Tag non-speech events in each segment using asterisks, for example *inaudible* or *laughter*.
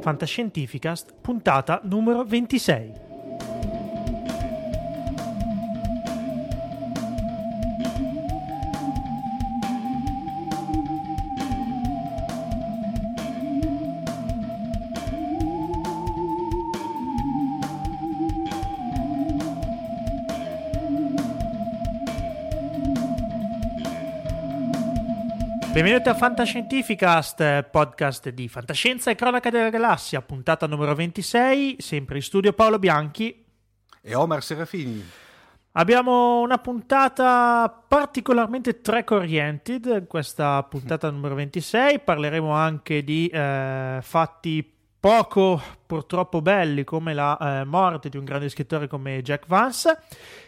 Fantascientificast, puntata numero 26. Benvenuti a Fantascientificast, podcast di fantascienza e cronaca della galassia, puntata numero 26, sempre in studio Paolo Bianchi e Omar Serafini. Abbiamo una puntata particolarmente track oriented, questa puntata numero 26, parleremo anche di eh, fatti poco purtroppo belli come la eh, morte di un grande scrittore come Jack Vance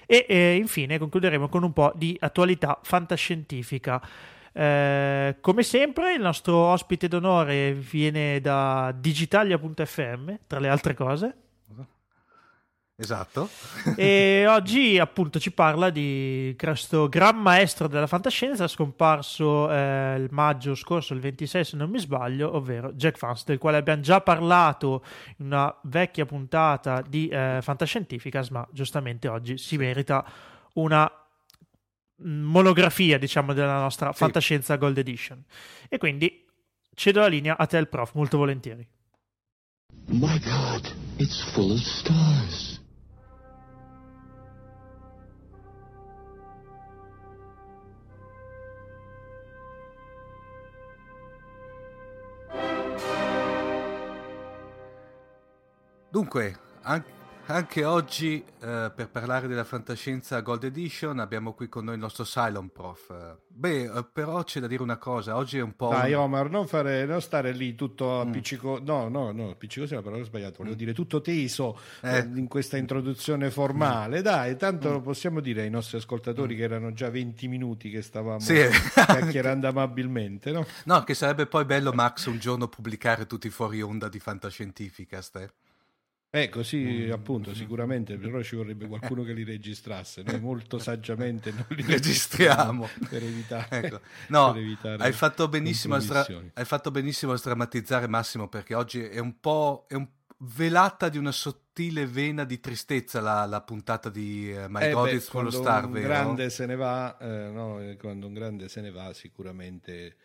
e eh, infine concluderemo con un po' di attualità fantascientifica. Eh, come sempre, il nostro ospite d'onore viene da digitalia.fm, tra le altre cose. Esatto. e oggi appunto ci parla di questo gran maestro della fantascienza scomparso eh, il maggio scorso, il 26 se non mi sbaglio, ovvero Jack Vance, del quale abbiamo già parlato in una vecchia puntata di eh, Fantascientificas, ma giustamente oggi si merita una monografia, diciamo, della nostra sì. fantascienza Gold Edition. E quindi cedo la linea a te, il prof, molto volentieri. My God, it's full of stars. Dunque, anche anche oggi eh, per parlare della fantascienza Gold Edition abbiamo qui con noi il nostro Cylon Prof. Beh, eh, però c'è da dire una cosa, oggi è un po'... Dai Omar, non, fare, non stare lì tutto appiccicoso, mm. no, no, no, appiccicoso è la parola sbagliata, volevo mm. dire tutto teso eh. eh. in questa introduzione formale, mm. dai, tanto mm. possiamo dire ai nostri ascoltatori mm. che erano già 20 minuti che stavamo sì. *laughs* chiacchierando amabilmente, no? No, che sarebbe poi bello Max un giorno pubblicare tutti fuori onda di Fantascientificast, eh? Eh, così mm. appunto, sicuramente, però ci vorrebbe qualcuno che li registrasse. Noi molto *laughs* saggiamente non li registriamo per evitare. *laughs* Ecco. *laughs* No, per evitare hai, fatto benissimo stra- hai fatto benissimo a strammatizzare Massimo perché oggi è un po' è un velata di una sottile vena di tristezza la, la puntata di uh, My eh God beh, is Full of Star, un grande se ne va, eh, no, quando un grande se ne va sicuramente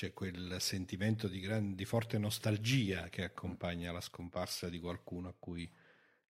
c'è quel sentimento di, gran, di forte nostalgia che accompagna la scomparsa di qualcuno a cui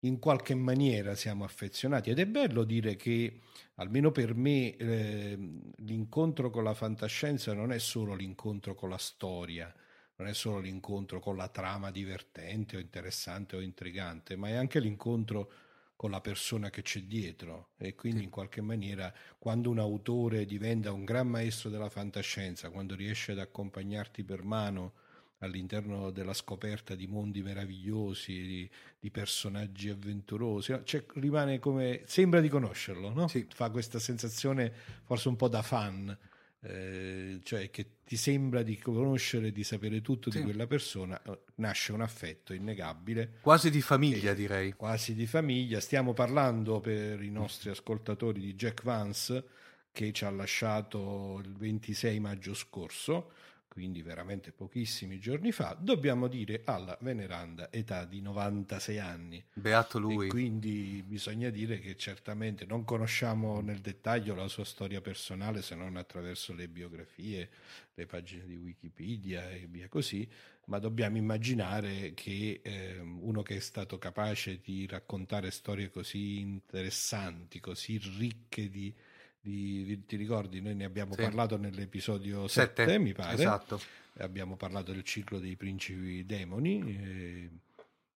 in qualche maniera siamo affezionati. Ed è bello dire che almeno per me eh, l'incontro con la fantascienza non è solo l'incontro con la storia, non è solo l'incontro con la trama divertente o interessante o intrigante, ma è anche l'incontro con la persona che c'è dietro e quindi in qualche maniera quando un autore diventa un gran maestro della fantascienza, quando riesce ad accompagnarti per mano all'interno della scoperta di mondi meravigliosi, di, di personaggi avventurosi, cioè, rimane come sembra di conoscerlo, no? Sì. Fa questa sensazione forse un po' da fan eh, cioè che ti sembra di conoscere, di sapere tutto sì. di quella persona, eh, nasce un affetto innegabile. Quasi di famiglia, direi. Quasi di famiglia. Stiamo parlando per i nostri ascoltatori di Jack Vance, che ci ha lasciato il 26 maggio scorso, quindi veramente pochissimi giorni fa, dobbiamo dire alla veneranda età di 96 anni. Beato lui. E quindi bisogna dire che certamente non conosciamo nel dettaglio la sua storia personale se non attraverso le biografie, le pagine di Wikipedia e via così, ma dobbiamo immaginare che eh, uno che è stato capace di raccontare storie così interessanti, così ricche di di, ti ricordi, noi ne abbiamo sì. parlato nell'episodio 7, mi pare. Esatto. Abbiamo parlato del ciclo dei principi demoni, eh,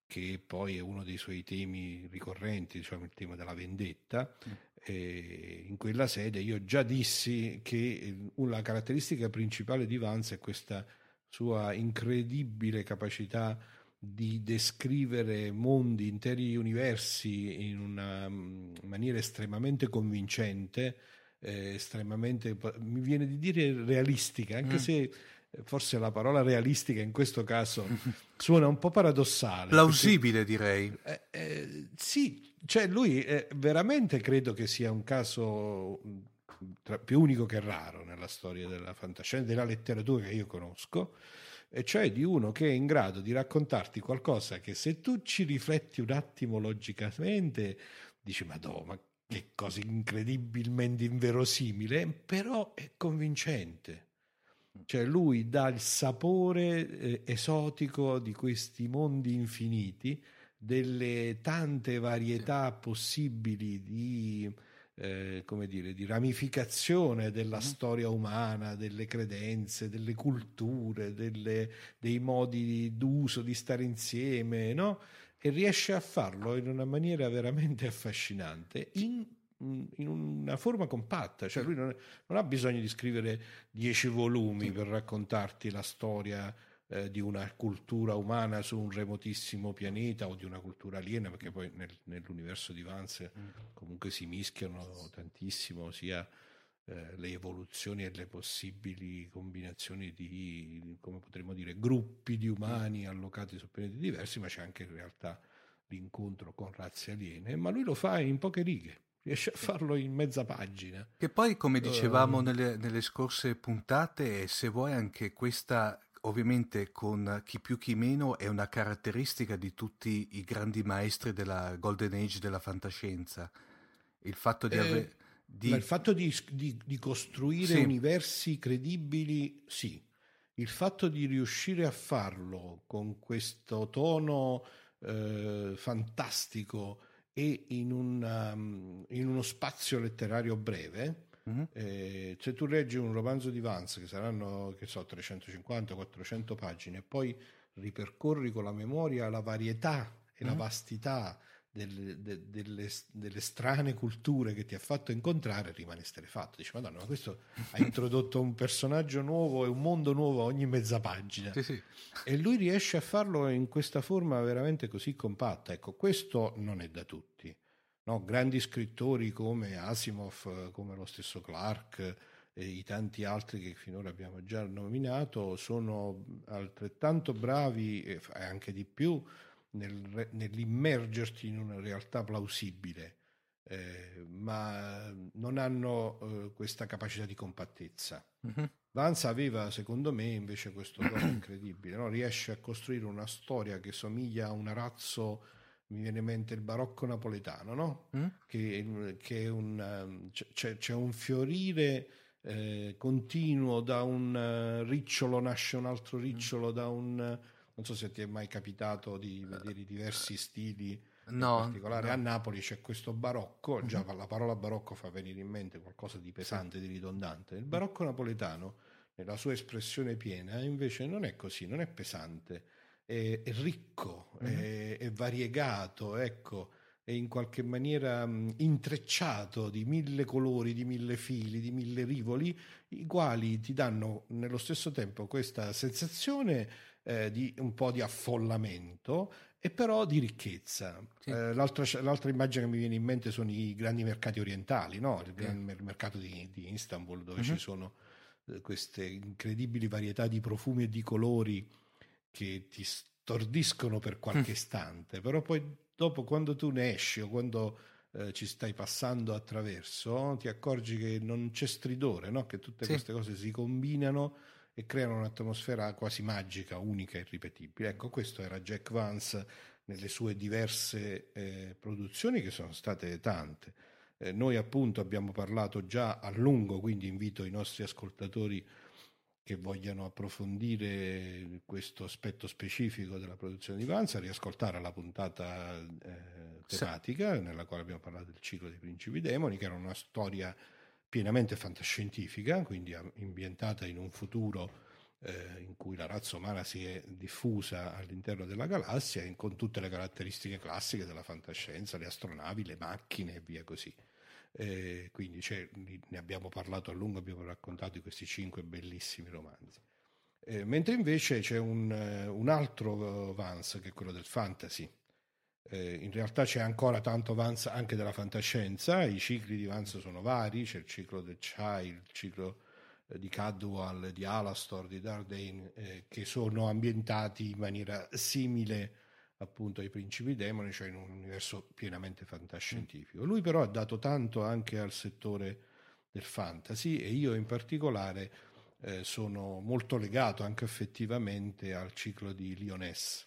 che poi è uno dei suoi temi ricorrenti, diciamo il tema della vendetta. Mm. E in quella sede io già dissi che la caratteristica principale di Vance è questa sua incredibile capacità di descrivere mondi, interi universi in una mm, maniera estremamente convincente eh, estremamente, mi viene di dire realistica, anche mm. se eh, forse la parola realistica in questo caso *laughs* suona un po' paradossale. Plausibile perché, direi. Eh, eh, sì, cioè lui eh, veramente credo che sia un caso mm, tra, più unico che raro nella storia della fantascienza, della letteratura che io conosco, e cioè di uno che è in grado di raccontarti qualcosa che se tu ci rifletti un attimo logicamente dici ma no, ma che cosa incredibilmente inverosimile, però è convincente. Cioè lui dà il sapore eh, esotico di questi mondi infiniti, delle tante varietà possibili di, eh, come dire, di ramificazione della mm-hmm. storia umana, delle credenze, delle culture, delle, dei modi d'uso, di stare insieme, no? e riesce a farlo in una maniera veramente affascinante, in, in una forma compatta, cioè lui non, non, ha bisogno di scrivere dieci volumi per raccontarti la storia eh, di una cultura umana su un remotissimo pianeta o di una cultura aliena, perché poi nel, nell'universo di Vance mm. comunque si mischiano tantissimo sia eh, le evoluzioni e le possibili combinazioni di, come potremmo dire, gruppi di umani allocati su pianeti diversi, ma c'è anche in realtà l'incontro con razze aliene, ma lui lo fa in poche righe. Riesce a farlo in mezza pagina. Che poi, come dicevamo uh, nelle, nelle scorse puntate, se vuoi anche questa ovviamente con chi più chi meno è una caratteristica di tutti i grandi maestri della Golden Age della fantascienza. Il fatto di eh, avere di... il fatto di, di, di costruire sì. universi credibili, sì. Il fatto di riuscire a farlo con questo tono eh, fantastico e in, una, um, in, uno spazio letterario breve, mm-hmm. eh, se tu leggi un romanzo di Vance che saranno, che so, 350-400 pagine e poi ripercorri con la memoria la varietà e mm-hmm. la vastità delle, de, delle, delle, strane culture che ti ha fatto incontrare rimane esterefatto. Dici, Madonna, ma questo ha *laughs* introdotto un personaggio nuovo e un mondo nuovo ogni mezza pagina. Sì, sì. E lui riesce a farlo in questa forma veramente così compatta. Ecco, questo non è da tutti. No? Grandi scrittori come Asimov, come lo stesso Clark e i tanti altri che finora abbiamo già nominato sono altrettanto bravi e anche di più nel, nell'immergerti in una realtà plausibile, eh, ma non hanno eh, questa capacità di compattezza. Mm-hmm. Vance aveva, secondo me, invece questo dono *clears throat* incredibile, no? riesce a costruire una storia che somiglia a un arazzo, mi viene in mente il barocco napoletano, no? mm? che, che un, c'è, c'è, un fiorire eh, continuo, da un uh, ricciolo nasce un altro ricciolo, mm. da un non so se ti è mai capitato di vedere i diversi stili. No, in particolare no. a Napoli c'è questo barocco, già uh-huh. la parola barocco fa venire in mente qualcosa di pesante, di ridondante. Il barocco napoletano, nella sua espressione piena, invece non è così, non è pesante, è, è ricco, uh-huh. è, è, variegato, ecco, è in qualche maniera mh, intrecciato di mille colori, di mille fili, di mille rivoli, i quali ti danno nello stesso tempo questa sensazione eh, di un po' di affollamento e però di ricchezza. Sì. Eh, l'altra, l'altra, immagine che mi viene in mente sono i grandi mercati orientali, no? il, gran, mercato di, di, Istanbul dove uh-huh. ci sono eh, queste incredibili varietà di profumi e di colori che ti stordiscono per qualche mm. istante, però poi dopo quando tu ne esci o quando eh, ci stai passando attraverso ti accorgi che non c'è stridore, no? che tutte sì. queste cose si combinano e creano un'atmosfera quasi magica, unica e irripetibile. Ecco, questo era Jack Vance nelle sue diverse eh, produzioni che sono state tante. Eh, noi appunto abbiamo parlato già a lungo, quindi invito i nostri ascoltatori che vogliano approfondire questo aspetto specifico della produzione di Vance a riascoltare la puntata eh, tematica sì. nella quale abbiamo parlato del ciclo dei principi demoni, che era una storia pienamente fantascientifica, quindi ambientata in un futuro eh, in cui la razza umana si è diffusa all'interno della galassia con tutte le caratteristiche classiche della fantascienza, le astronavi, le macchine e via così. Eh, quindi ne abbiamo parlato a lungo, abbiamo raccontato di questi cinque bellissimi romanzi. Eh, mentre invece c'è un, un, altro Vance che è quello del fantasy. Eh, in realtà c'è ancora tanto Vance anche della fantascienza, i cicli di Vance sono vari, c'è il ciclo del Chai, il ciclo eh, di Cadwell, di Alastor, di Dardane, eh, che sono ambientati in maniera simile appunto ai principi demoni, cioè in un universo pienamente fantascientifico. Lui però ha dato tanto anche al settore del fantasy e io in particolare eh, sono molto legato anche effettivamente al ciclo di Lyonesse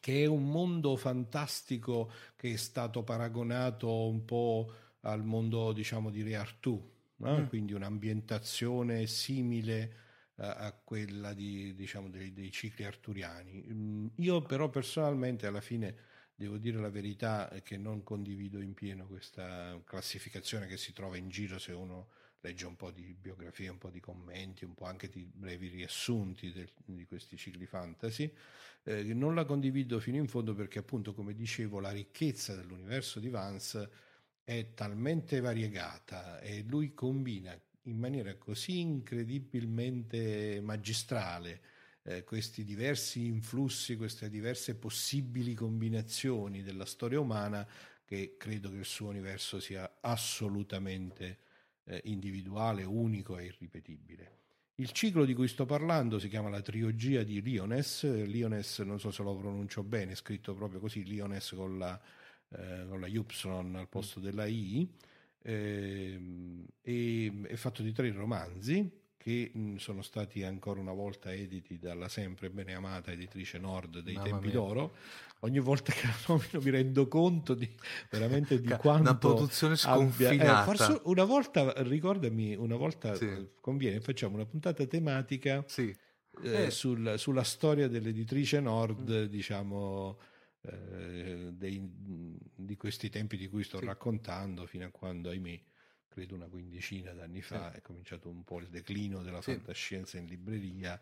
che è un mondo fantastico che è stato paragonato un po' al mondo diciamo di Re Artù no? mm. quindi un'ambientazione simile a quella di, diciamo, dei, dei, cicli arturiani. Mm, io però personalmente alla fine devo dire la verità che non condivido in pieno questa classificazione che si trova in giro se uno legge un po' di biografie, un po' di commenti, un po' anche di brevi riassunti del, di questi cicli fantasy. Eh, non la condivido fino in fondo perché appunto, come dicevo, la ricchezza dell'universo di Vance è talmente variegata e lui combina in maniera così incredibilmente magistrale eh, questi diversi influssi, queste diverse possibili combinazioni della storia umana che credo che il suo universo sia assolutamente eh, individuale, unico e irripetibile. Il ciclo di cui sto parlando si chiama la trilogia di Lioness, Lioness non so se lo pronuncio bene, è scritto proprio così, Lioness con la eh, con la Y al posto della I, eh, e è fatto di tre romanzi che sono stati ancora una volta editi dalla sempre bene amata editrice Nord dei Mamma Tempi mia. d'Oro. Ogni volta che la nomino mi rendo conto di, veramente di quanto... Una produzione sconfinata. Abbia, eh, forse una volta, ricordami, una volta sì. conviene, facciamo una puntata tematica sì. eh, eh. Sul, sulla storia dell'editrice Nord, mm. diciamo eh, dei, di questi tempi di cui sto sì. raccontando, fino a quando, ahimè, credo una quindicina d'anni fa, sì. è cominciato un po' il declino della sì. fantascienza in libreria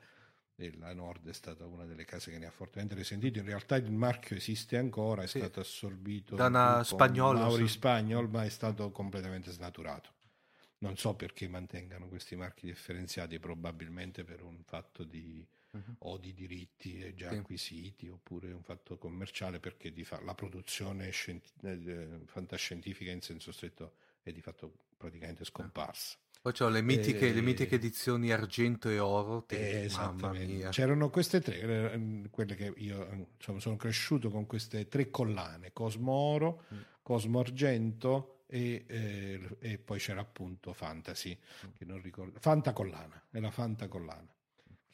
e la Nord è stata una delle case che ne ha fortemente risentito. In realtà il marchio esiste ancora, è stato assorbito da una spagnola, Mauri Spagnol, ma è stato completamente snaturato. Non so perché mantengano questi marchi differenziati, probabilmente per un fatto di uh-huh. o di diritti già sì. acquisiti oppure un fatto commerciale perché fa- la produzione scient- eh, fantascientifica in senso stretto è di fatto praticamente scomparsa. Poi c'ho le mitiche, e... le mitiche edizioni argento e oro. Te, esattamente. C'erano queste tre, eh, quelle che io insomma, sono cresciuto con queste tre collane, Cosmo Oro, mm. Cosmo Argento e, eh, e, poi c'era appunto Fantasy, mm. che non ricordo, Fanta Collana, è la Fanta Collana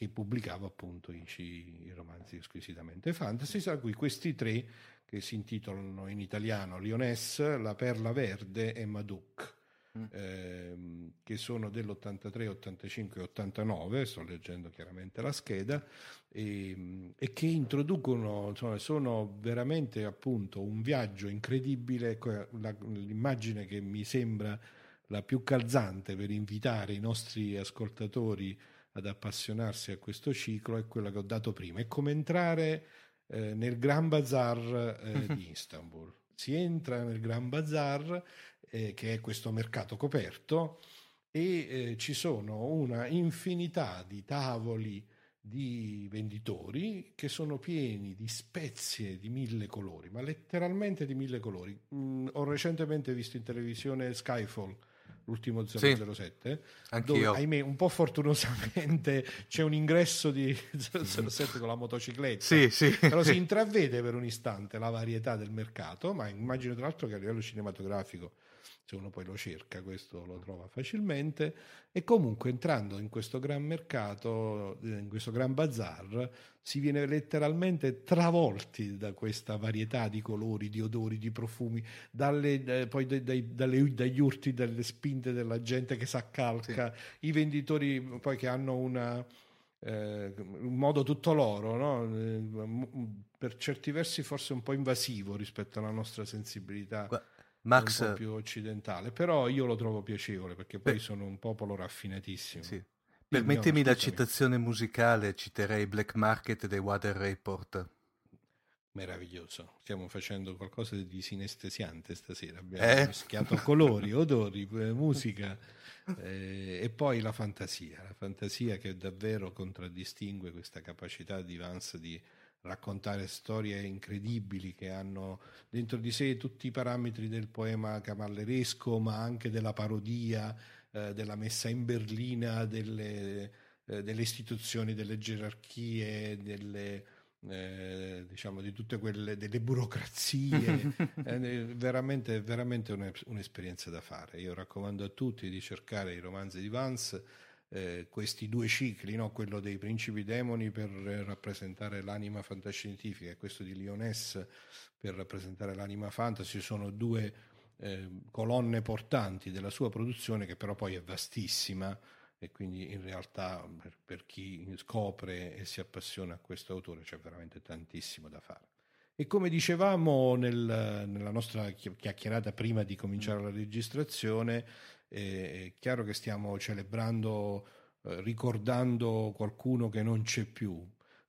che pubblicava appunto i, i romanzi squisitamente fantasy, tra cui questi tre che si intitolano in italiano Lyonesse, La Perla Verde e Maduc. Mm. Ehm, che sono dell'83, 85 e 89, sto leggendo chiaramente la scheda, e, e che introducono, insomma, sono veramente appunto un viaggio incredibile, la, l'immagine che mi sembra la più calzante per invitare i nostri ascoltatori ad appassionarsi a questo ciclo è quella che ho dato prima. È come entrare eh, nel Gran Bazar eh, *laughs* di Istanbul. Si entra nel Gran Bazar, eh, che è questo mercato coperto, e eh, ci sono una infinità di tavoli di venditori che sono pieni di spezie di mille colori, ma letteralmente di mille colori. Mm, ho recentemente visto in televisione Skyfall l'ultimo 007, sì, dove ahimè un po' fortunosamente *laughs* c'è un ingresso di 007 con la motocicletta, sì, sì. però si intravede per un istante la varietà del mercato, ma immagino tra l'altro che a livello cinematografico se uno poi lo cerca questo lo trova facilmente e comunque entrando in questo gran mercato, eh, in questo gran bazar, si viene letteralmente travolti da questa varietà di colori, di odori, di profumi, dalle, eh, poi dai, dai, dalle, dagli urti, dalle spinte della gente che si accalca, sì. i venditori poi che hanno una eh, un modo tutto loro, no? per certi versi forse un po' invasivo rispetto alla nostra sensibilità. Max, un po' più occidentale, però io lo trovo piacevole perché poi beh, sono un popolo raffinatissimo. Sì. Permettimi la citazione musicale, citerei Black Market dei Water Report. Meraviglioso, stiamo facendo qualcosa di sinestesiante stasera, abbiamo eh? mischiato colori, odori, eh, musica eh, e poi la fantasia, la fantasia che davvero contraddistingue questa capacità di Vance di raccontare storie incredibili che hanno dentro di sé tutti i parametri del poema cavalleresco, ma anche della parodia, eh, della messa in berlina delle, eh, delle istituzioni, delle gerarchie, delle, eh, diciamo di tutte quelle delle burocrazie. *laughs* È veramente, veramente un'esperienza da fare. Io raccomando a tutti di cercare i romanzi di Vance eh, questi due cicli no? quello dei principi demoni per rappresentare l'anima fantascientifica e questo di Lyonès per rappresentare l'anima fantasy sono due eh, colonne portanti della sua produzione che però poi è vastissima e quindi in realtà per, per chi scopre e si appassiona a questo autore c'è veramente tantissimo da fare. E come dicevamo nel, nella nostra chiacchierata prima di cominciare la registrazione, eh, è chiaro che stiamo celebrando, eh, ricordando qualcuno che non c'è più.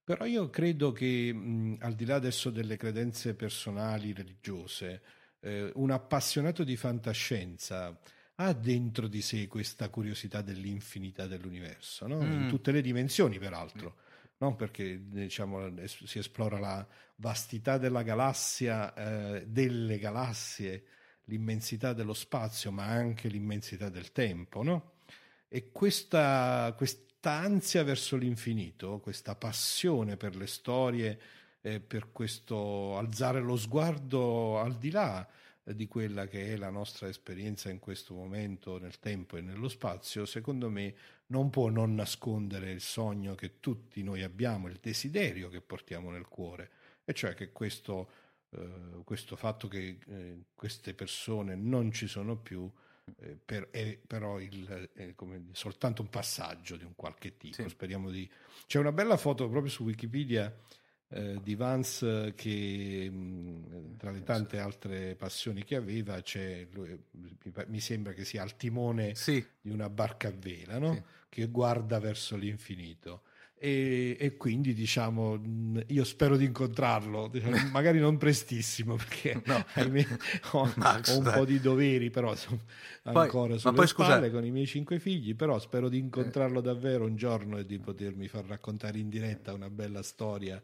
Però io credo che mh, al di là adesso delle credenze personali, religiose, eh, un appassionato di fantascienza ha dentro di sé questa curiosità dell'infinità dell'universo, no? mm. in tutte le dimensioni peraltro, non perché diciamo, si esplora la vastità della galassia, eh, delle galassie, l'immensità dello spazio, ma anche l'immensità del tempo. No? E questa, ansia verso l'infinito, questa passione per le storie, eh, per questo alzare lo sguardo al di là di quella che è la nostra esperienza in questo momento nel tempo e nello spazio, secondo me non può non nascondere il sogno che tutti noi abbiamo, il desiderio che portiamo nel cuore, e cioè che questo, eh, questo fatto che eh, queste persone non ci sono più eh, per, è però il, è come, soltanto un passaggio di un qualche tipo. Sì. Speriamo di... C'è una bella foto proprio su Wikipedia eh, di Vance che mh, tra le tante altre passioni che aveva c'è, lui, mi, sembra che sia al timone sì. di una barca a vela no? sì. che guarda verso l'infinito. E, e, quindi diciamo io spero di incontrarlo diciamo, *laughs* magari non prestissimo perché no. *laughs* ahimè, ho, *laughs* Max, ho, un dai. po' di doveri però sono ancora poi, sulle spalle con i miei cinque figli però spero di incontrarlo davvero un giorno e di potermi far raccontare in diretta una bella storia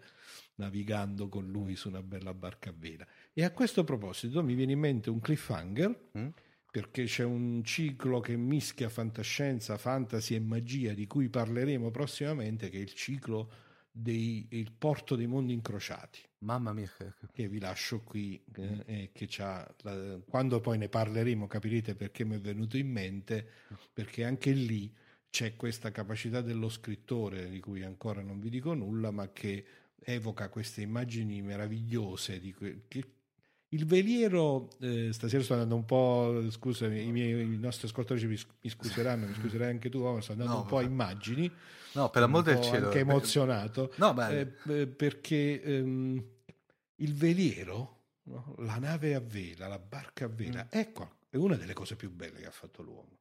navigando con lui su una bella barca a vela. E a questo proposito mi viene in mente un cliffhanger, mm? Perché c'è un ciclo che mischia fantascienza, fantasy e magia, di cui parleremo prossimamente, che è il ciclo del porto dei mondi incrociati. Mamma mia, che vi lascio qui, eh, eh che la, quando poi ne parleremo capirete perché mi è venuto in mente, perché anche lì c'è questa capacità dello scrittore di cui ancora non vi dico nulla, ma che evoca queste immagini meravigliose di que- che il veliero, eh, stasera sto andando un po', scusami, i, miei, i nostri ascoltatori mi, mi scuseranno, mi scuserai anche tu, ma sto andando no, un po' a immagini. No, per l'amor del cielo. Anche emozionato. No, eh, perché ehm, il veliero, no? la nave a vela, la barca a vela, mm. è, qua, è una delle cose più belle che ha fatto l'uomo.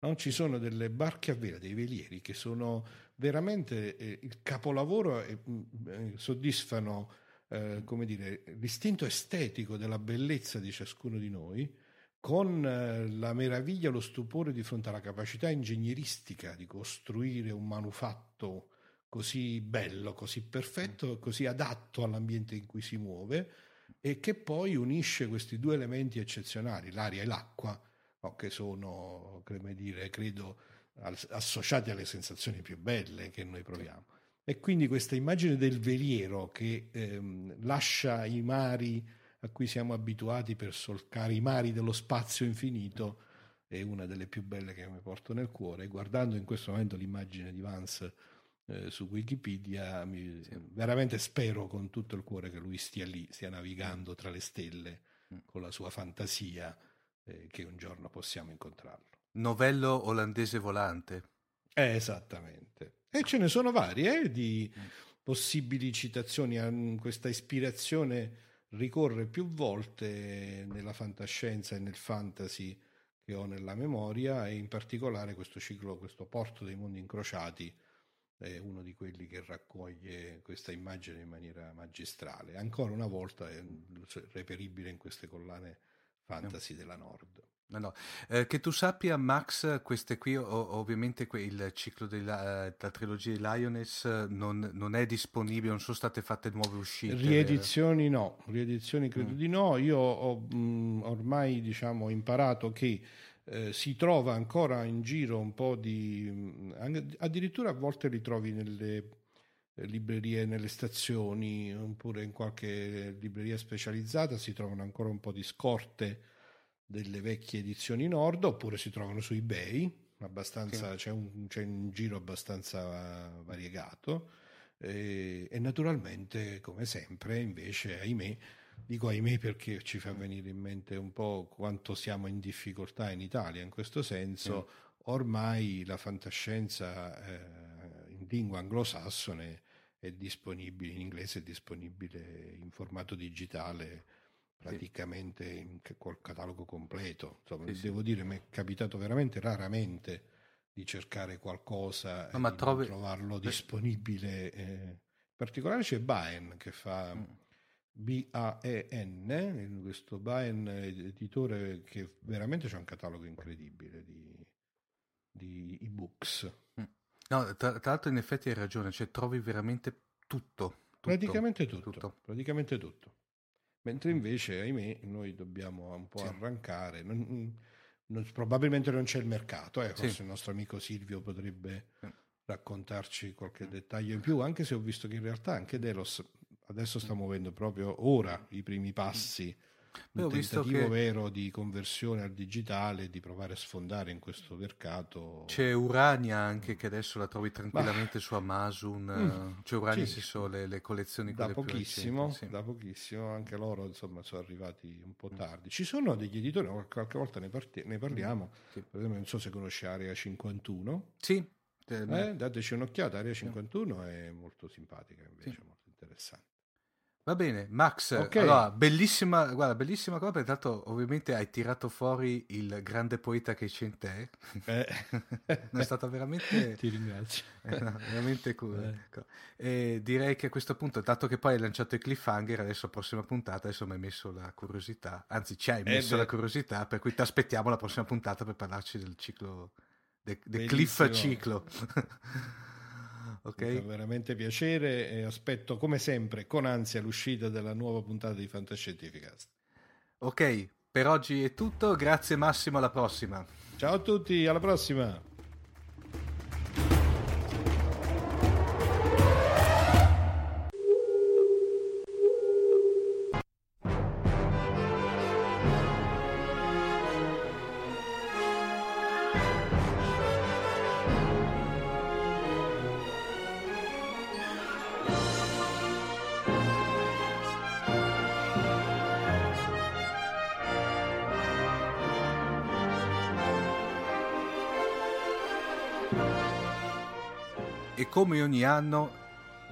No? Ci sono delle barche a vela, dei velieri che sono veramente eh, il capolavoro e mm, eh, soddisfano eh, come dire, l'istinto estetico della bellezza di ciascuno di noi con eh, la meraviglia, lo stupore di fronte alla capacità ingegneristica di costruire un manufatto così bello, così perfetto, così adatto all'ambiente in cui si muove e che poi unisce questi due elementi eccezionali, l'aria e l'acqua, che sono, come dire, credo, associati alle sensazioni più belle che noi proviamo. E quindi questa immagine del veliero che ehm, lascia i mari a cui siamo abituati per solcare i mari dello spazio infinito è una delle più belle che mi porto nel cuore. Guardando in questo momento l'immagine di Vance eh, su Wikipedia, mi, sì. veramente spero con tutto il cuore che lui stia lì, stia navigando tra le stelle mm. con la sua fantasia, eh, che un giorno possiamo incontrarlo. Novello olandese volante. Eh, esattamente. E ce ne sono varie eh, di mm. possibili citazioni questa ispirazione ricorre più volte nella fantascienza e nel fantasy che ho nella memoria e in particolare questo ciclo, questo porto dei mondi incrociati è uno di quelli che raccoglie questa immagine in maniera magistrale. Ancora una volta è reperibile in queste collane fantasy della Nord. No, no. Eh, che tu sappia, Max, queste qui, o, ovviamente que- il ciclo della, eh, trilogia di Lioness non, non, è disponibile, non sono state fatte nuove uscite. Riedizioni no, riedizioni credo mm. di no. Io ho mh, mm, ormai diciamo, imparato che eh, si trova ancora in giro un po' di... Mm, addirittura a volte li trovi nelle eh, librerie, nelle stazioni, oppure in qualche libreria specializzata, si trovano ancora un po' di scorte delle vecchie edizioni Nord oppure si trovano su eBay, abbastanza, sì. c'è, un, c'è, un, giro abbastanza variegato e, e, naturalmente come sempre invece ahimè, dico ahimè perché ci fa venire in mente un po' quanto siamo in difficoltà in Italia in questo senso, sì. ormai la fantascienza eh, in lingua anglosassone è disponibile, in inglese è disponibile in formato digitale praticamente in, col catalogo completo. Insomma, sì, devo sì. dire, mi è capitato veramente raramente di cercare qualcosa no, e trovi... trovarlo disponibile. Eh. In particolare c'è Baen che fa mm. B-A-E-N, questo Baen editore che veramente c'è un catalogo incredibile di, di ebooks. Mm. No, tra, tra, l'altro in effetti hai ragione, cioè trovi veramente tutto. tutto praticamente tutto, tutto. Praticamente tutto. Mentre invece, ahimè, noi dobbiamo un po' sì. arrancare. Non, non, probabilmente non c'è il mercato, eh, forse sì. il nostro amico Silvio potrebbe raccontarci qualche dettaglio in più, anche se ho visto che in realtà anche Delos adesso sta muovendo proprio ora i primi passi Beh, un tentativo che... vero di conversione al digitale, di provare a sfondare in questo mercato. C'è Urania anche che adesso la trovi tranquillamente bah. su Amazon. Mm. C'è Urania, sì. si sono le, le collezioni da pochissimo, recenti, sì. da pochissimo, anche loro insomma sono arrivati un po' tardi. Ci sono degli editori, qualche volta ne, parti- ne parliamo, mm. sì. per esempio non so se conosci Area 51. Sì. Eh, dateci un'occhiata, Area 51 è molto simpatica invece, molto interessante. Va bene, Max, okay. allora, bellissima, guarda, bellissima cosa, perché tanto ovviamente hai tirato fuori il grande poeta che c'è in te. Eh. *laughs* è stata veramente... *laughs* Ti ringrazio. *laughs* Eh, no, veramente cool. Eh. Ecco. E direi che a questo punto, dato che poi hai lanciato il cliffhanger, adesso prossima puntata, adesso mi hai messo la curiosità, anzi ci hai eh messo la curiosità, per cui ti aspettiamo la prossima puntata per parlarci del ciclo, del, del cliff ciclo. Ok? Mi fa veramente piacere e aspetto come sempre con ansia l'uscita della nuova puntata di Fantascientificast. Ok, per oggi è tutto, grazie Massimo, alla prossima. Ciao a tutti, alla prossima. Come ogni anno,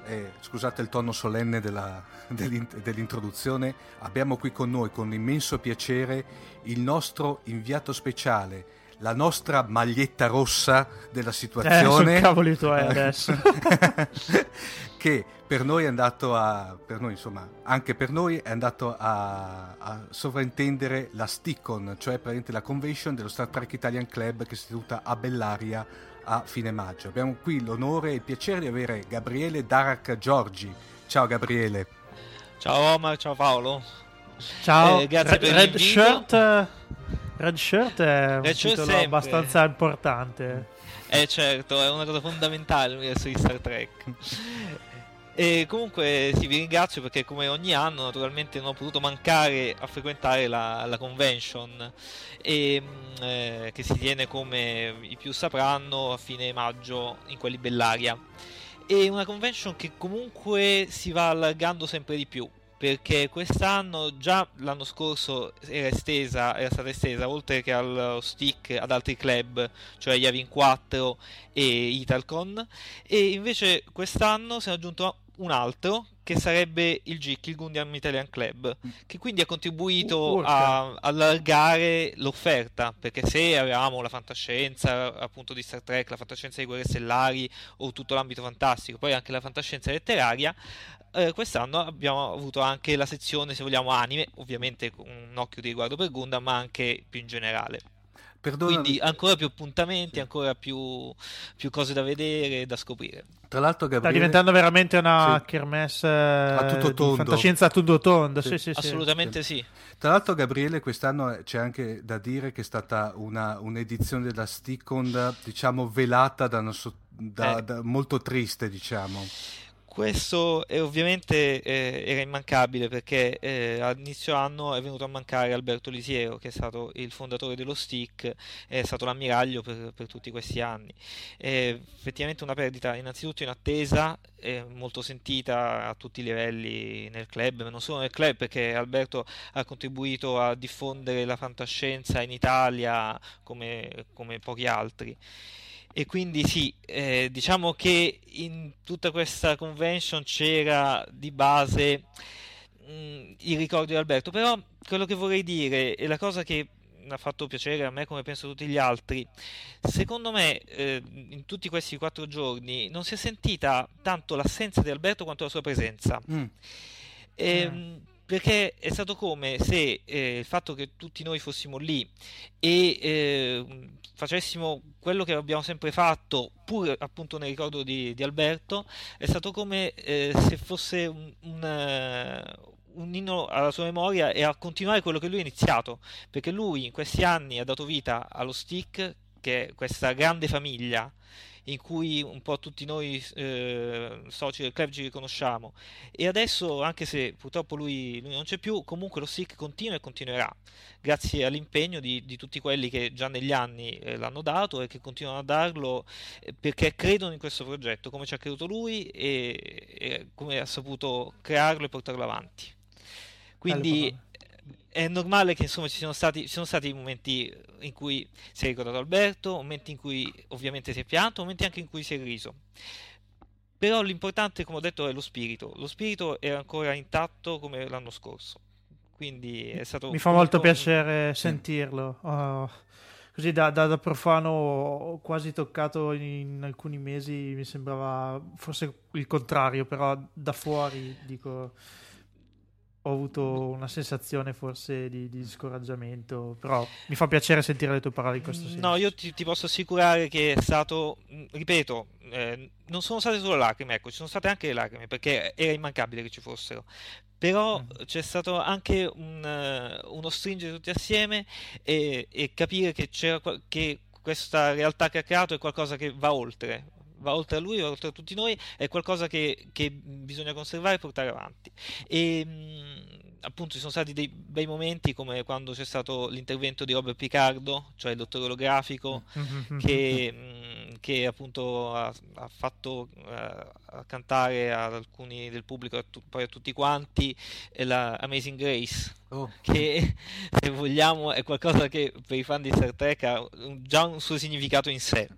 eh, scusate il tono solenne della, *laughs* dell'introduzione, abbiamo qui con noi con immenso piacere il nostro inviato speciale, la nostra maglietta rossa della situazione. Eh, cavoli tuoi *laughs* adesso. *laughs* che per noi è andato a, per noi insomma, anche per noi è andato a, a sovraintendere la Stickon, cioè praticamente la convention dello Star Trek Italian Club che si è tenuta a Bellaria a fine maggio. Abbiamo qui l'onore e il piacere di avere Gabriele Darak Giorgi. Ciao Gabriele. Ciao Omar, ciao Paolo. Ciao, eh, grazie Red, per Red Shirt, Red Shirt è un Red titolo abbastanza importante. Eh certo, è una cosa fondamentale l'universo di Star Trek. E comunque sì, vi ringrazio perché come ogni anno naturalmente non ho potuto mancare a frequentare la, la convention e, mm, eh, che si tiene come i più sapranno a fine maggio in quelli Bellaria. È una convention che comunque si va allargando sempre di più perché quest'anno già l'anno scorso era estesa, era stata estesa oltre che al stick ad altri club, cioè Yavin 4 e Italcon e invece quest'anno si è aggiunto un altro che sarebbe il GIC, il Gundian Italian Club, che quindi ha contribuito uh, a allargare l'offerta, perché se avevamo la fantascienza appunto di Star Trek, la fantascienza di Guerre Stellari o tutto l'ambito fantastico, poi anche la fantascienza letteraria, eh, quest'anno abbiamo avuto anche la sezione, se vogliamo, anime, ovviamente con un occhio di riguardo per Gundam, ma anche più in generale. Perdonami. Quindi ancora più appuntamenti, sì. ancora più, più, cose da vedere, da scoprire. Tra l'altro, Gabriele... Sta diventando veramente una sì. kermesse a tutto tondo. fantascienza a tutto tondo. Sì. Sì, Assolutamente sì. Tra l'altro, Gabriele, quest'anno c'è anche da dire che è stata una, un'edizione della Stickon, diciamo, velata da, da, eh. da molto triste, diciamo. Questo è ovviamente eh, era immancabile perché eh, all'inizio anno è venuto a mancare Alberto Lisiero, che è stato il fondatore dello Stick, è stato l'ammiraglio per, per tutti questi anni. È effettivamente una perdita innanzitutto in attesa, molto sentita a tutti i livelli nel club, ma non solo nel club, perché Alberto ha contribuito a diffondere la fantascienza in Italia come, come pochi altri e quindi sì, eh, diciamo che in tutta questa convention c'era di base mh, mm, il ricordo di Alberto, però quello che vorrei dire e la cosa che mi ha fatto piacere a me come penso a tutti gli altri, secondo me eh, in tutti questi quattro giorni non si è sentita tanto l'assenza di Alberto quanto la sua presenza. Mm. E, mm perché è stato come se eh, il fatto che tutti noi fossimo lì e eh, facessimo quello che abbiamo sempre fatto, pur appunto nel ricordo di, di Alberto, è stato come eh, se fosse un, un, uh, un, inno alla sua memoria e a continuare quello che lui ha iniziato, perché lui in questi anni ha dato vita allo stick, che è questa grande famiglia in cui un po' tutti noi eh, soci del club ci riconosciamo. E adesso anche se purtroppo lui, lui non c'è più comunque lo SIC continua e continuerà grazie all'impegno di, di tutti quelli che già negli anni eh, l'hanno dato e che continuano a darlo eh, perché credono in questo progetto come ci ha creduto lui e, e come ha saputo crearlo e portarlo avanti. Quindi è normale che insomma ci siano stati, ci sono stati momenti in cui si è ricordato Alberto, momenti in cui ovviamente si è pianto, momenti anche in cui si è riso. Però l'importante, come ho detto, è lo spirito. Lo spirito è ancora intatto come l'anno scorso. Quindi è stato. Mi fa molto piacere sentirlo. Oh, così da, da, da, profano ho quasi toccato in, in, alcuni mesi, mi sembrava forse il contrario, però da fuori dico ho avuto una sensazione forse di, di, scoraggiamento, però mi fa piacere sentire le tue parole in questo senso. No, io ti, ti posso assicurare che è stato, mm, ripeto, eh, non sono state solo lacrime, ecco, ci sono state anche le lacrime, perché era immancabile che ci fossero. Però mm. c'è stato anche un, uh, uno stringere tutti assieme e, e capire che, che questa realtà che ha creato è qualcosa che va oltre, va oltre a lui, va oltre a tutti noi, è qualcosa che, che bisogna conservare e portare avanti. E appunto ci sono stati dei bei momenti come quando c'è stato l'intervento di Robert Picardo, cioè il dottore olografico, mm-hmm. che, *laughs* che, appunto ha, ha fatto uh, cantare ad alcuni del pubblico, e poi a tutti quanti, la Amazing Grace. Oh. Che *laughs* se vogliamo è qualcosa che per i fan di Star Trek ha già un suo significato in sé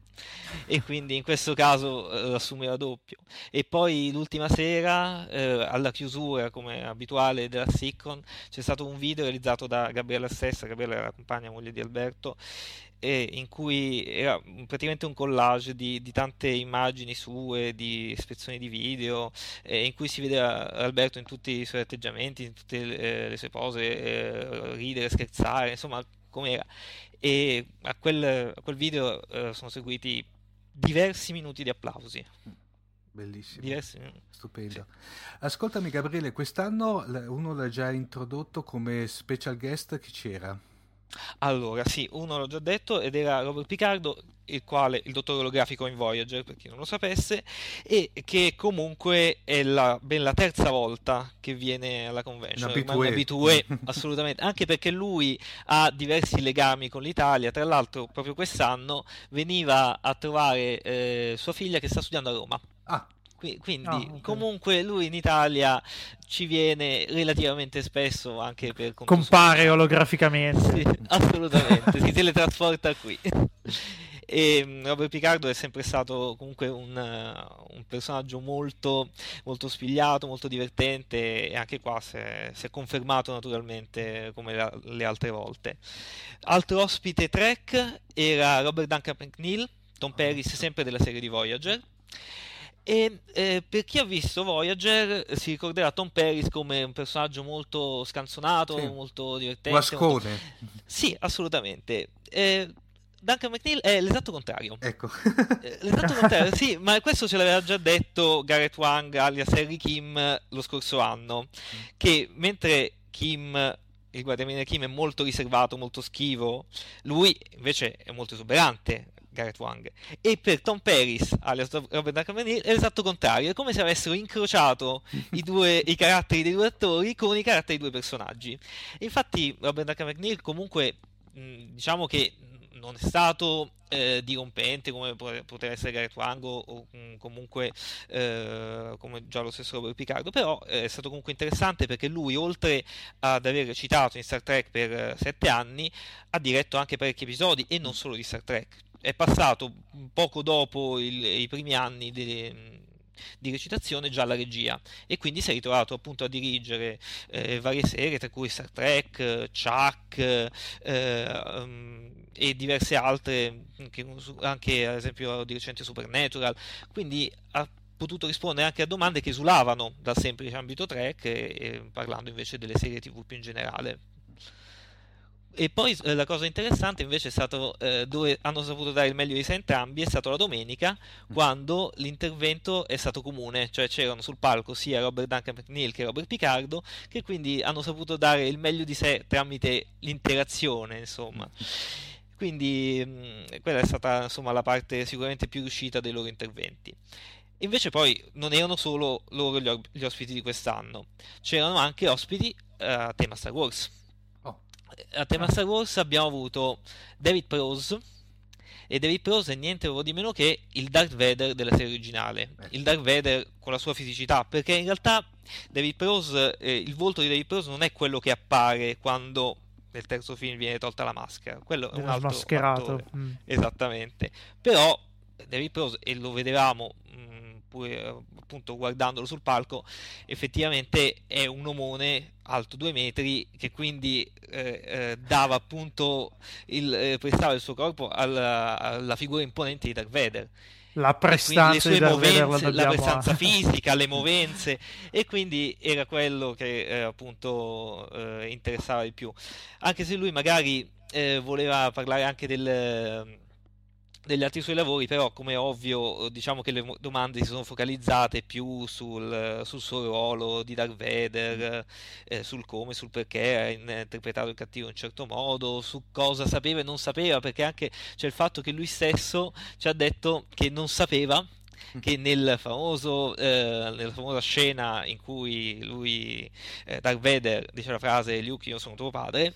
e quindi in questo caso eh, assumeva doppio. E poi l'ultima sera, eh, alla chiusura, come abituale della Siccon, c'è stato un video realizzato da Gabriella stessa, Gabriella era la compagna moglie di Alberto, in cui era praticamente un collage di, di, tante immagini sue, di ispezioni di video, eh, in cui si vede Alberto in tutti i suoi atteggiamenti, in tutte le, eh, le sue pose, eh, ridere, scherzare, insomma, com'era e a quel, a quel video eh, sono seguiti diversi minuti di applausi. Bellissimo, diversi... stupendo. Sì. Ascoltami Gabriele, quest'anno uno l'ha già introdotto come special guest, chi c'era? Allora, sì, uno l'ho già detto ed era Robert Picardo, il quale il dottore olografico in Voyager, per chi non lo sapesse, e che comunque è la, ben la terza volta che viene alla convention. Un abitué. abitué assolutamente, anche perché lui ha diversi legami con l'Italia. Tra l'altro, proprio quest'anno veniva a trovare eh, sua figlia che sta studiando a Roma. Ah. Quindi oh, okay. comunque lui in Italia ci viene relativamente spesso anche per compare olograficamente. Sì, assolutamente, si teletrasporta qui. E mm, Robert Picardo è sempre stato comunque un, un personaggio molto, molto, spigliato, molto divertente e anche qua si è, si è confermato naturalmente come la, le altre volte. Altro ospite track era Robert Duncan McNeil, Tom Paris sempre della serie di Voyager e eh, per chi ha visto Voyager si ricorderà Tom Paris come un personaggio molto scanzonato, sì. molto divertente. Guascone. Molto... Sì, assolutamente. Eh, Duncan McNeil è l'esatto contrario. Ecco. Eh, l'esatto contrario, sì, ma questo ce l'aveva già detto Gareth Wang alias Harry Kim lo scorso anno, che mentre Kim il guardiamine Kim è molto riservato, molto schivo, lui invece è molto esuberante, Gareth Wang. E per Tom Paris, alias Robert Duncan McNeil, è l'esatto contrario. È come se avessero incrociato *laughs* i, due, i caratteri dei due attori con i caratteri dei due personaggi. Infatti, Robert Duncan McNeil, comunque, diciamo che non è stato eh, dirompente come poteva essere Gareth Wang o, comunque eh, come già lo stesso Robert Picardo però eh, è stato comunque interessante perché lui oltre ad aver recitato in Star Trek per eh, sette anni ha diretto anche parecchi episodi e non solo di Star Trek è passato poco dopo il, i primi anni di, di recitazione già alla regia. E quindi si è ritrovato appunto a dirigere eh, varie serie tra cui Star Trek, Chuck eh, um, e diverse altre anche, anche ad esempio di recente Supernatural. Quindi ha potuto rispondere anche a domande che esulavano dal semplice ambito Trek e, e parlando invece delle serie tv più in generale e poi eh, la cosa interessante invece è stato eh, dove hanno saputo dare il meglio di sé entrambi è stato la domenica mm. quando l'intervento è stato comune, cioè c'erano sul palco sia Robert Duncan McNeil che Robert Picardo che quindi hanno saputo dare il meglio di sé tramite l'interazione insomma. Mm. Quindi mh, mm, quella è stata insomma la parte sicuramente più riuscita dei loro interventi. Invece poi non erano solo loro gli, gli ospiti di quest'anno, c'erano anche ospiti eh, a tema Star Wars a tema Star Wars abbiamo avuto David Prose e David Prose è niente di meno che il Darth Vader della serie originale. Eh. il Darth Vader con la sua fisicità perché in realtà David Prose eh, il volto di David Prose non è quello che appare quando nel terzo film viene tolta la maschera. Quello è un altro mascherato mm. esattamente. Però David Prose e lo vedevamo mh, mm, pure appunto guardandolo sul palco, effettivamente è un omone alto due metri che quindi eh, eh, dava appunto il, eh, prestava il suo corpo alla, alla figura imponente di Darth Vader. La prestanza, le sue movenze, la prestanza fisica, le *laughs* movenze e quindi era quello che eh, appunto eh, interessava di più. Anche se lui magari eh, voleva parlare anche del degli altri suoi lavori, però come ovvio diciamo che le domande si sono focalizzate più sul, sul suo ruolo di Darth Vader, eh, sul come, sul perché ha interpretato il cattivo in un certo modo, su cosa sapeva e non sapeva, perché anche c'è il fatto che lui stesso ci ha detto che non sapeva che nel famoso, eh, nella famosa scena in cui lui, eh, Darth Vader, dice la frase Luke io sono tuo padre,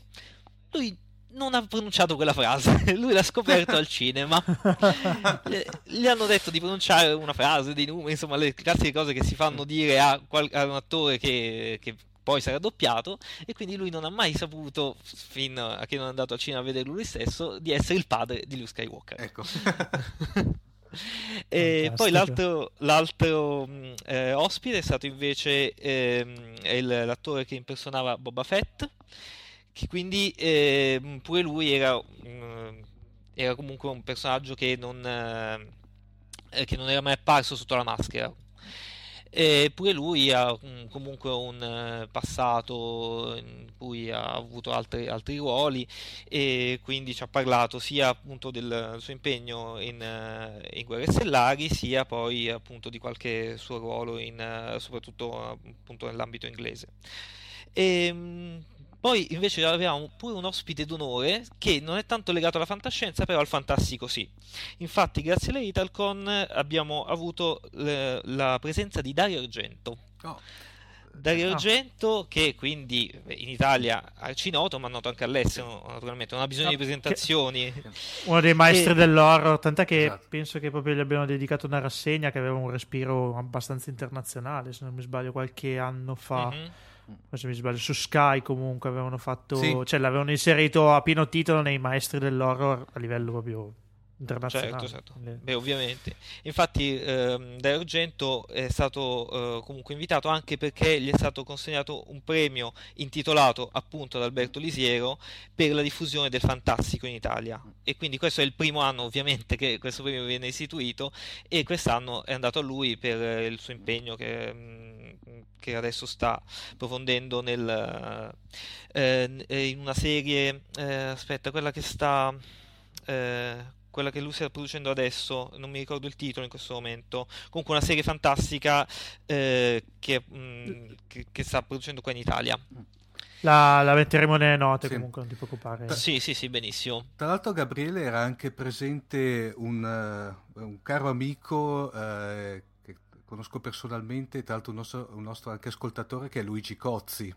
lui non ha pronunciato quella frase, *laughs* lui l'ha scoperto al cinema. *laughs* Gli hanno detto di pronunciare una frase, dei numeri, insomma, le classiche cose che si fanno dire a, qual- a un attore che, che poi sarà doppiato e quindi lui non ha mai saputo, fino a che non è andato al cinema a vederlo lui stesso, di essere il padre di Luke Skywalker. Ecco. *laughs* e poi l'altro, l'altro eh, ospite è stato invece eh, l'attore che impersonava Boba Fett che quindi eh, pure lui era, era, comunque un personaggio che non, eh, che non era mai apparso sotto la maschera. Eppure lui ha comunque un uh, passato in cui ha avuto altri, altri, ruoli e quindi ci ha parlato sia appunto del, suo impegno in, uh, in, Guerre Stellari sia poi appunto di qualche suo ruolo in, uh, soprattutto appunto nell'ambito inglese. E, um, Poi invece avevamo pure un ospite d'onore che non è tanto legato alla fantascienza, però al fantastico sì. Infatti, grazie alla Italcon abbiamo avuto le, la presenza di Dario Argento. Oh. Dario ah. Argento, che quindi in Italia arcinoto, ma noto anche all'estero, naturalmente, non ha bisogno no, di presentazioni. Che... Uno dei maestri e... dell'horror, tant'è che esatto. penso che proprio gli abbiano dedicato una rassegna che aveva un respiro abbastanza internazionale, se non mi sbaglio, qualche anno fa. Mm-hmm. Se mi sbaglio, su Sky comunque avevano fatto, sì. cioè l'avevano inserito a pieno titolo nei maestri dell'horror a livello proprio internazionale. Certo, certo. Beh, ovviamente. Infatti ehm, Da Argento è stato eh, comunque invitato anche perché gli è stato consegnato un premio intitolato appunto ad Alberto Lisiero per la diffusione del fantastico in Italia. E quindi questo è il primo anno ovviamente che questo premio viene istituito e quest'anno è andato a lui per il suo impegno che, mm, che adesso sta approfondendo nel, eh, in una serie, eh, aspetta, quella che sta... Eh, quella che lui sta producendo adesso, non mi ricordo il titolo in questo momento, comunque una serie fantastica eh, che, mh, mm, che, che, sta producendo qua inItalia. La, la metteremo nelle note sì. comunque, non ti preoccupare. Sì, sì, sì, benissimo. Tra l'altro Gabriele era anche presente un, uh, un caro amico uh, che conosco personalmente, tra l'altro un nostro, un nostro anche ascoltatore che è Luigi Cozzi.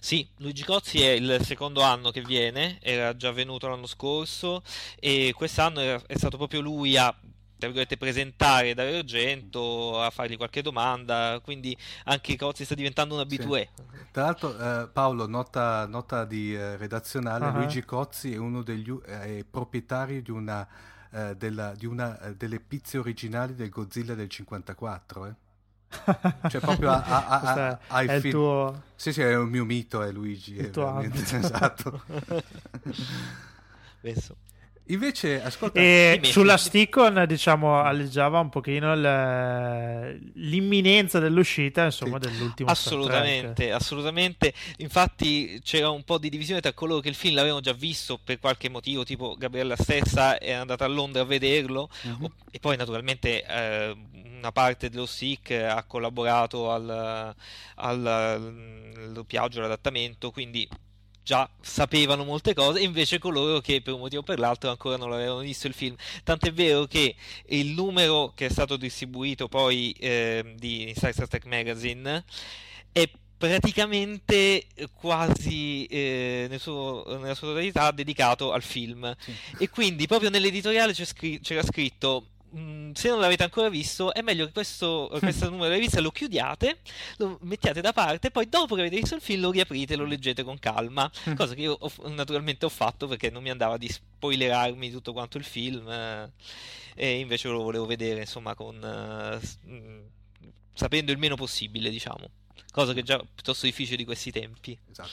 Sì, Luigi Cozzi è il secondo anno che viene, era già venuto l'anno scorso e quest'anno è stato proprio lui a presentare Dario Argento, a fargli qualche domanda, quindi anche Cozzi sta diventando un abitué. Sì. Tra l'altro eh, Paolo, nota, nota di eh, redazionale, uh-huh. Luigi Cozzi è uno degli eh, proprietari di una, eh, della, di una eh, delle pizze originali del Godzilla del 54, eh? Cioè proprio a, a, a, *laughs* a è il tuo... sì sì è un mio mito è Luigi il è tuo *laughs* esatto Penso. Invece, ascolta, e sulla Sticon, diciamo, alleggiava un pochino l'imminenza dell'uscita, insomma, sì. dell'ultimo Assolutamente, assolutamente. Infatti c'era un po' di divisione tra coloro che il film l'avevano già visto per qualche motivo, tipo Gabriella stessa è andata a Londra a vederlo, uh-huh. e poi naturalmente eh, una parte dello SIC ha collaborato al, al, al doppiaggio, all'adattamento, quindi già sapevano molte cose, invece coloro che per un motivo o per l'altro ancora non l'avevano visto il film. Tant'è vero che il numero che è stato distribuito poi eh, di Star Trek Magazine è praticamente quasi eh, nel suo, nella sua totalità dedicato al film sì. e quindi proprio nell'editoriale scr- c'era scritto Mm, se non l'avete ancora visto, è meglio che questo, questo *laughs* numero di rivista lo chiudiate, lo mettiate da parte, poi dopo che avete visto il film lo riaprite e lo leggete con calma. Mm. Cosa che io ho, naturalmente ho fatto perché non mi andava di spoilerarmi tutto quanto il film, eh, e invece lo volevo vedere, insomma, con, eh, sapendo il meno possibile, diciamo. Cosa che è già piuttosto difficile di questi tempi. Esatto.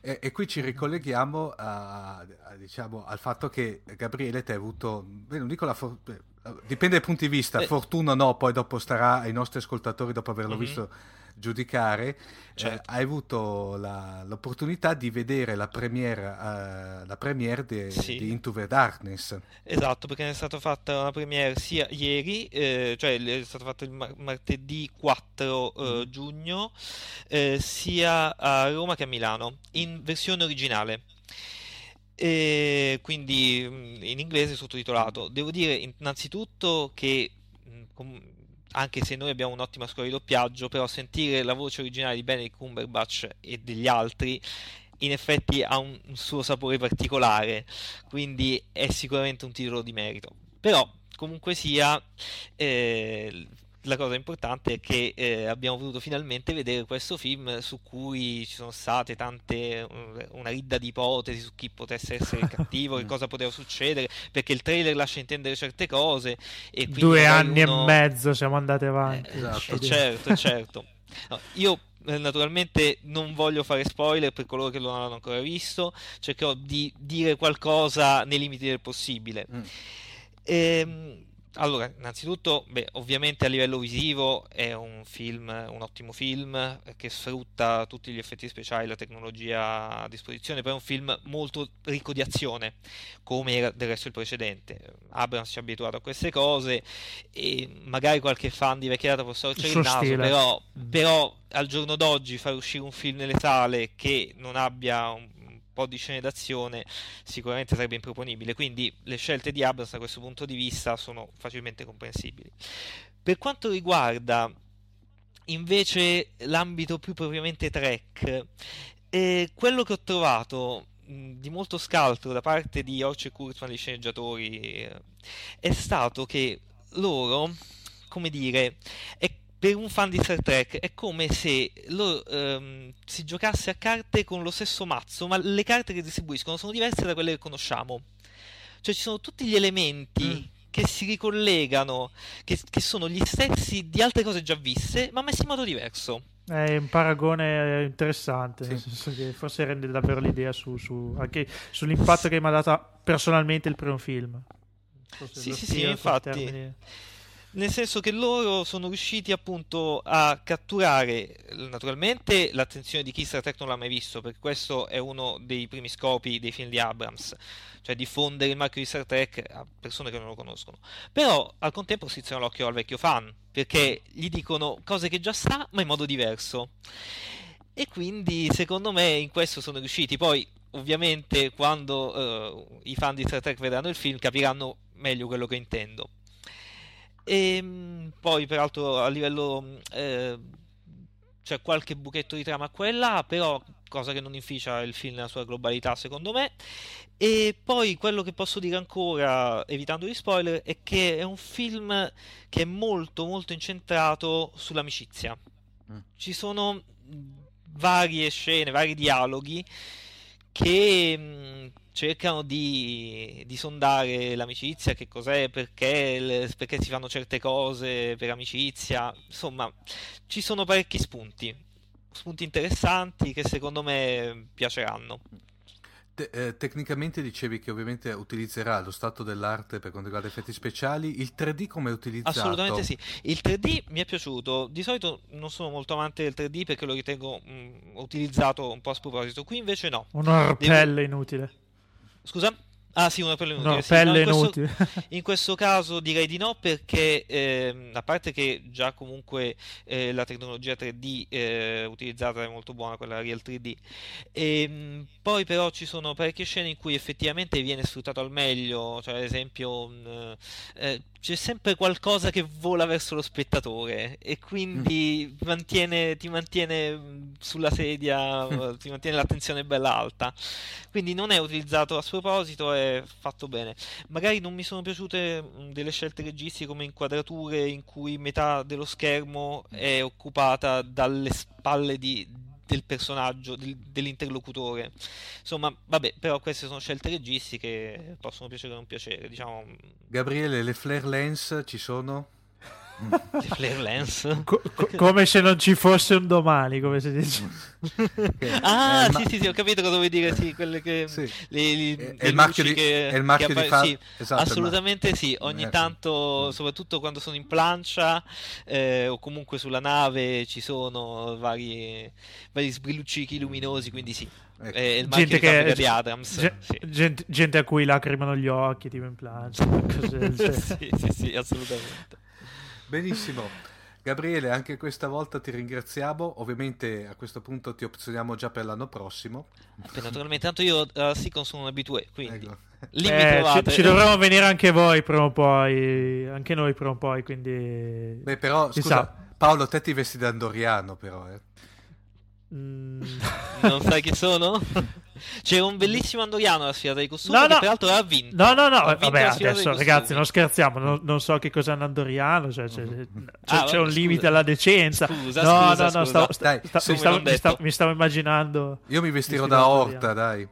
E, e, qui ci ricolleghiamo a, a, diciamo, al fatto che Gabriele ti ha avuto, beh, non dico la fortuna, dipende dai punti di vista, Beh. fortuna no, poi dopo starà ai nostri ascoltatori dopo averlo mm-hmm. visto giudicare, eh, certo. eh, hai avuto la, l'opportunità di vedere la premiere, uh, la premiere de, sì. di Into the Darkness. Esatto, perché è stata fatta una premiere sia ieri, eh, cioè è stata fatta il mar- martedì 4 uh, mm. giugno, eh, sia a Roma che a Milano, in versione originale e quindi mm, in inglese sottotitolato. Devo dire innanzitutto che mm, anche se noi abbiamo un'ottima scuola di doppiaggio, però sentire la voce originale di Benedict Cumberbatch e degli altri in effetti ha un, un suo sapore particolare, quindi è sicuramente un titolo di merito. Però comunque sia eh, la cosa importante è che eh, abbiamo potuto finalmente vedere questo film su cui ci sono state tante una ridda di ipotesi su chi potesse essere il cattivo, che *laughs* cosa poteva succedere, perché il trailer lascia intendere certe cose e due anni uno... e mezzo siamo andati avanti. Eh, esatto. certo, certo. No, io eh, naturalmente non voglio fare spoiler per coloro che non hanno ancora visto, cercherò di dire qualcosa nei limiti del possibile. Mm. Ehm allora, innanzitutto, beh, ovviamente a livello visivo è un film, un ottimo film che sfrutta tutti gli effetti speciali, la tecnologia a disposizione, poi è un film molto ricco di azione, come era del resto il precedente. Abrams ci ha abituato a queste cose e magari qualche fan di vecchia data può storcere il naso, però, però al giorno d'oggi fare uscire un film nelle sale che non abbia un po' di scene d'azione sicuramente sarebbe improponibile. Quindi le scelte di Abrams da questo punto di vista sono facilmente comprensibili. Per quanto riguarda invece l'ambito più propriamente track, eh, quello che ho trovato di molto scaltro da parte di Orce e Kurtzman, gli sceneggiatori, eh, è stato che loro, come dire, è, per un fan di Star Trek è come se lo, ehm, si giocasse a carte con lo stesso mazzo, ma le carte che distribuiscono sono diverse da quelle che conosciamo. Cioè ci sono tutti gli elementi mm che si ricollegano, che, che, sono gli stessi di altre cose già viste, ma messi in modo diverso. È un paragone interessante, sì. nel senso che forse rende davvero l'idea su, su, anche sull'impatto che mi ha dato personalmente il primo film. Sì, sì, sì, infatti. Termini nel senso che loro sono riusciti appunto a catturare naturalmente l'attenzione di chi Star Trek non l'ha mai visto, perché questo è uno dei primi scopi dei film di Abrams, cioè diffondere il marchio di Star Trek a persone che non lo conoscono. Però al contempo strizzano l'occhio al vecchio fan, perché gli dicono cose che già sa, ma in modo diverso. E quindi secondo me in questo sono riusciti. Poi ovviamente quando uh, i fan di Star Trek vedranno il film capiranno meglio quello che intendo. E ehm, poi, peraltro, a livello eh, c'è qualche buchetto di trama qua e là, però cosa che non inficia il film nella sua globalità, secondo me. E poi quello che posso dire ancora, evitando gli spoiler, è che è un film che è molto, molto incentrato sull'amicizia. Mm. Ci sono varie scene, vari dialoghi che mm, cercano di, di, sondare l'amicizia, che cos'è, perché, perché si fanno certe cose per amicizia, insomma ci sono parecchi spunti, spunti interessanti che secondo me piaceranno. Te- eh, tecnicamente dicevi che ovviamente utilizzerà lo stato dell'arte per quanto riguarda effetti speciali. Il 3D come è utilizzato? Assolutamente sì. Il 3D mi è piaciuto. Di solito non sono molto amante del 3D perché lo ritengo mh, mm, utilizzato un po' a sproposito. Qui invece no. Un orpelle Devo... inutile. Scusa? Ah sì, una pelle inutile. No, sì. pelle no, in, questo, inutile. *laughs* in questo caso direi di no perché eh, a parte che già comunque eh, la tecnologia 3D eh, utilizzata è molto buona, quella Real 3D, e, ehm, poi però ci sono parecchie scene in cui effettivamente viene sfruttato al meglio, cioè ad esempio eh, c'è sempre qualcosa che vola verso lo spettatore e quindi mm. mantiene, ti mantiene mm, sulla sedia, *laughs* ti mantiene l'attenzione bella alta. Quindi non è utilizzato a sproposito, è fatto bene. Magari non mi sono piaciute mm, delle scelte registiche come inquadrature in cui metà dello schermo è occupata dalle spalle di, del personaggio, del, dell'interlocutore. Insomma, vabbè, però queste sono scelte registiche che possono piacere o non piacere. Diciamo... Gabriele, le flare lens ci sono? Flare lens? Co- co- come se non ci fosse un domani, come si dice. ah, sì, sì, sì, ho capito cosa vuoi dire. Sì, quelle che. Sì. Le, le, è, il marchio di, che, è il marchio di fa... sì, esatto, assolutamente sì. Ogni tanto, soprattutto quando sono in plancia eh, o comunque sulla nave, ci sono vari, vari sbrilluccichi luminosi. Quindi sì, Ecco. È il gente, che, di Adams. Gente, sì. gente, gente, a cui lacrimano gli occhi, tipo in plancia. *laughs* sì, sì, sì, assolutamente. Benissimo. Gabriele, anche questa volta ti ringraziamo. Ovviamente a questo punto ti opzioniamo già per l'anno prossimo. Eh, naturalmente, tanto io uh, sì consumo un abitué, quindi ecco. lì eh, ci, ci, dovremo venire anche voi prima o poi, anche noi prima o poi, quindi... Beh, però, scusa, Paolo, te ti vesti da Andoriano, però, eh. Mm. *laughs* non sai chi sono? C'è un bellissimo andoriano alla sfida dei costumi no, no. che peraltro ha vinto. No, no, no, vabbè, adesso ragazzi, non scherziamo, non, non, so che cos'è un andoriano, cioè, c'è, c'è, ah, c'è un limite alla decenza. Scusa, no, scusa, no, no, stavo, dai, sta, mi, stavo, mi, stavo, mi, stavo, immaginando. Io mi vestirò da orta, dai.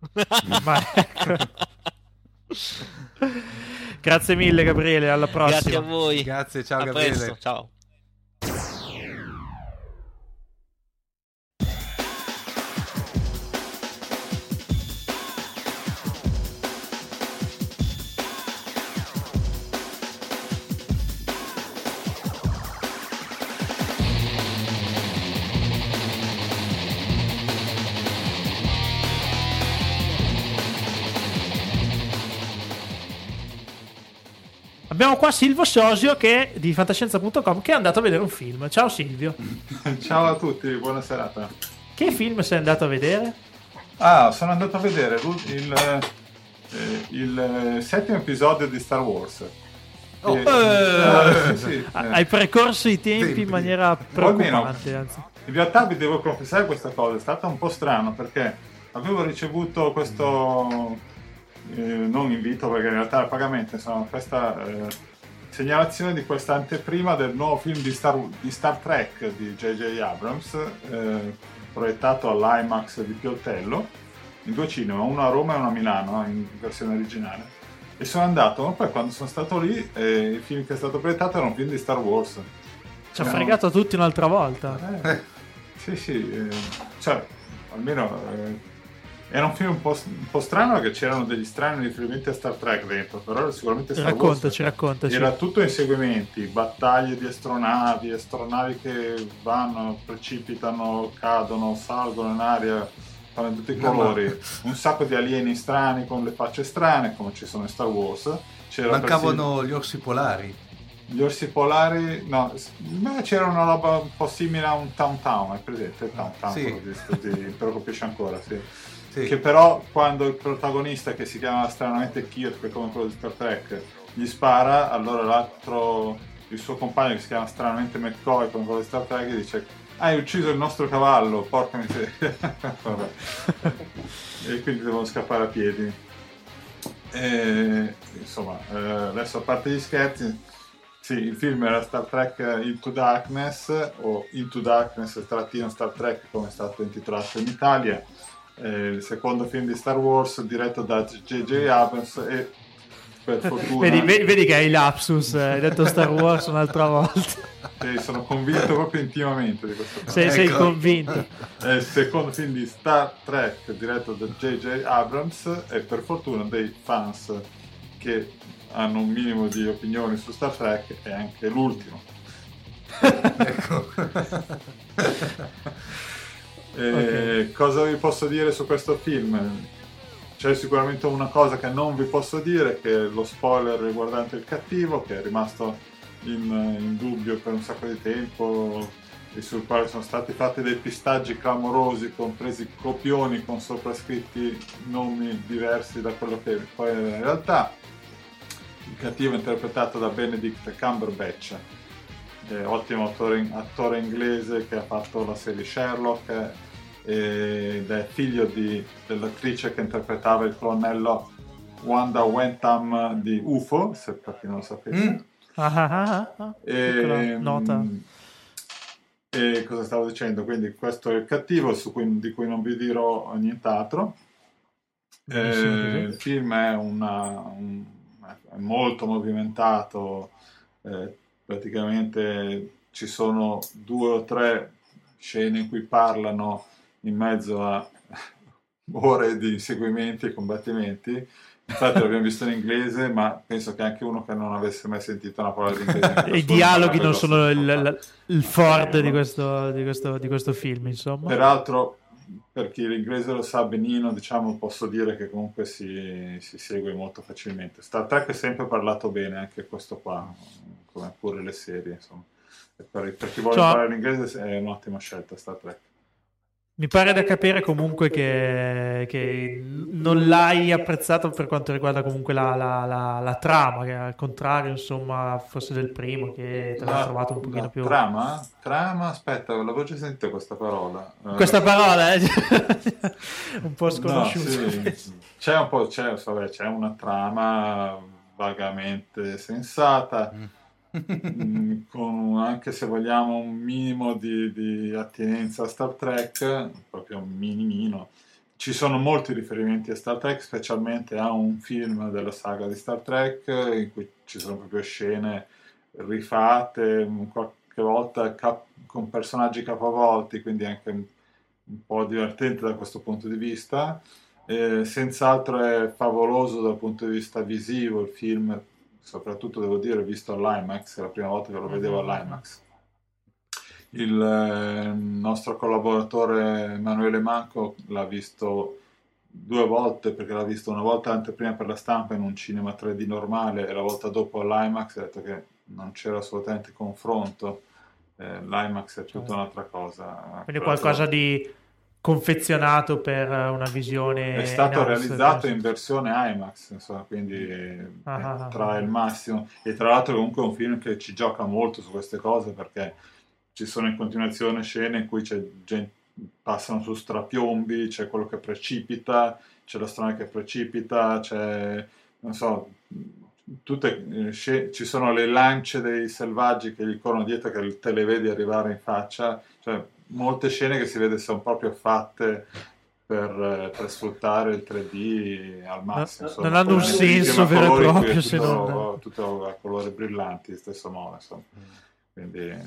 *laughs* Ma ecco. *laughs* Grazie mille Gabriele, alla prossima. Grazie a voi. Grazie, ciao a Gabriele. Presto, ciao. Abbiamo qua Silvio Sosio che, di fantascienza.com che è andato a vedere un film. Ciao Silvio. *laughs* Ciao a tutti, buona serata. Che film sei andato a vedere? Ah, sono andato a vedere il, il, eh, il settimo episodio di Star Wars. Oh, eh, eh, sì, hai precorso i tempi, tempi. in maniera preoccupante. Anzi. In realtà vi devo confessare questa cosa, è stato un po' strano perché avevo ricevuto questo eh, non invito perché in realtà è a pagamento, insomma, questa eh, segnalazione di questa anteprima del nuovo film di Star, di Star Trek di J.J. Abrams, eh, proiettato all'IMAX di Pioltello, in due cinema, uno a Roma e uno a Milano, in versione originale. E sono andato, ma poi quando sono stato lì, eh, il film che è stato proiettato era un film di Star Wars. Ci ha fregato tutti un'altra volta. Eh, sì, sì, eh, cioè, almeno eh, era un film un po', un po', strano perché c'erano degli strani riferimenti a Star Trek dentro, però era sicuramente Star raccontaci, Wars. Raccontaci, Era tutto inseguimenti, battaglie di astronavi, astronavi che vanno, precipitano, cadono, salgono in aria, fanno tutti i colori. No. Un sacco di alieni strani con le facce strane, come ci sono in Star Wars. C'era Mancavano persino... gli orsi polari. Gli orsi polari, no, c'era una roba un po' simile a un Town Town, hai presente? Town Town, sì. però capisci ancora, sì. Sì. Che però quando il protagonista che si chiama stranamente Kirk come quello di Star Trek gli spara, allora l'altro, il suo compagno che si chiama stranamente McCoy come quello di Star Trek dice hai ucciso il nostro cavallo, porca miseria. *laughs* *laughs* e quindi devono scappare a piedi. E, insomma, eh, adesso a parte gli scherzi, sì, il film era Star Trek Into Darkness o Into Darkness trattino Star Trek come è stato intitolato in Italia il secondo film di Star Wars diretto da J.J. Abrams e per fortuna vedi, vedi, che hai lapsus hai detto Star Wars un'altra volta sì, sono convinto proprio intimamente di questo sei, ecco. sei convinto è il secondo film di Star Trek diretto da J.J. Abrams e per fortuna dei fans che hanno un minimo di opinioni su Star Trek è anche l'ultimo ecco *laughs* Okay. Cosa vi posso dire su questo film? C'è sicuramente una cosa che non vi posso dire, che è lo spoiler riguardante il cattivo, che è rimasto in, in dubbio per un sacco di tempo e sul quale sono stati fatti dei pistaggi clamorosi, compresi copioni con soprascritti nomi diversi da quello che poi è in realtà. Il cattivo è interpretato da Benedict Cumberbatch, ottimo attore, attore, inglese che ha fatto la serie Sherlock ed è figlio di, dell'attrice che interpretava il colonnello Wanda Wentham di UFO, se per chi non lo sapesse. Mm. Ah, ah, ah, e, nota. Mm, e cosa stavo dicendo? Quindi questo è il cattivo cui, di cui non vi dirò nient'altro. Eh, il film è, una, un, è molto movimentato, eh, praticamente ci sono due o tre scene in cui parlano in mezzo a ore di inseguimenti e combattimenti. Infatti l'abbiamo visto in inglese, ma penso che anche uno che non avesse mai sentito una parola di inglese. I dialoghi non sono il, il Ford di questo, di, questo, di questo film, insomma. Peraltro, per chi l'inglese lo sa benino, diciamo, posso dire che comunque si, si segue molto facilmente. Star Trek è sempre parlato bene, anche questo qua, come pure le serie, insomma. Per, per chi vuole cioè, imparare l'inglese è un'ottima scelta Star Trek. Mi pare da capire comunque che, che, non l'hai apprezzato per quanto riguarda comunque la, la, la, la, trama, che al contrario, insomma, forse del primo, che te l'ha trovato un pochino più... Trama? Trama? Aspetta, l'avevo già sentita questa parola. Eh, questa parola, eh? *laughs* un po' sconosciuta. No, sì. C'è un po', c'è, vabbè, c'è una trama vagamente sensata. Mm, con anche se vogliamo un minimo di, di, attinenza a Star Trek, proprio un minimino. Ci sono molti riferimenti a Star Trek, specialmente a un film della saga di Star Trek in cui ci sono proprio scene rifatte, qualche volta cap- con personaggi capovolti, quindi anche un, un po' divertente da questo punto di vista. Eh, senz'altro è favoloso dal punto di vista visivo il film soprattutto devo dire visto all'IMAX, è la prima volta che lo vedevo mm-hmm. all'IMAX. Il eh, nostro collaboratore Emanuele Manco l'ha visto due volte perché l'ha visto una volta anteprima per la stampa in un cinema 3D normale e la volta dopo all'IMAX ha detto che non c'era assolutamente confronto eh, l'IMAX è tutta certo. un'altra cosa quindi qualcosa di confezionato per una visione è stato realizzato in versione IMAX insomma, quindi ah, ah, ah, trae il massimo. E tra l'altro comunque è un film che ci gioca molto su queste cose perché ci sono in continuazione scene in cui c'è gente, passano su strapiombi c'è quello che precipita c'è la strada che precipita c'è non so tutte, eh, ci sono le lance dei selvaggi che gli corrono dietro che te le vedi arrivare in faccia cioè molte scene che si vede sono proprio fatte per, per sfruttare il 3D al massimo. No, non hanno un senso vero e proprio se tutto, non... tutto a colori brillanti, stesso modo. Insomma. Quindi eh,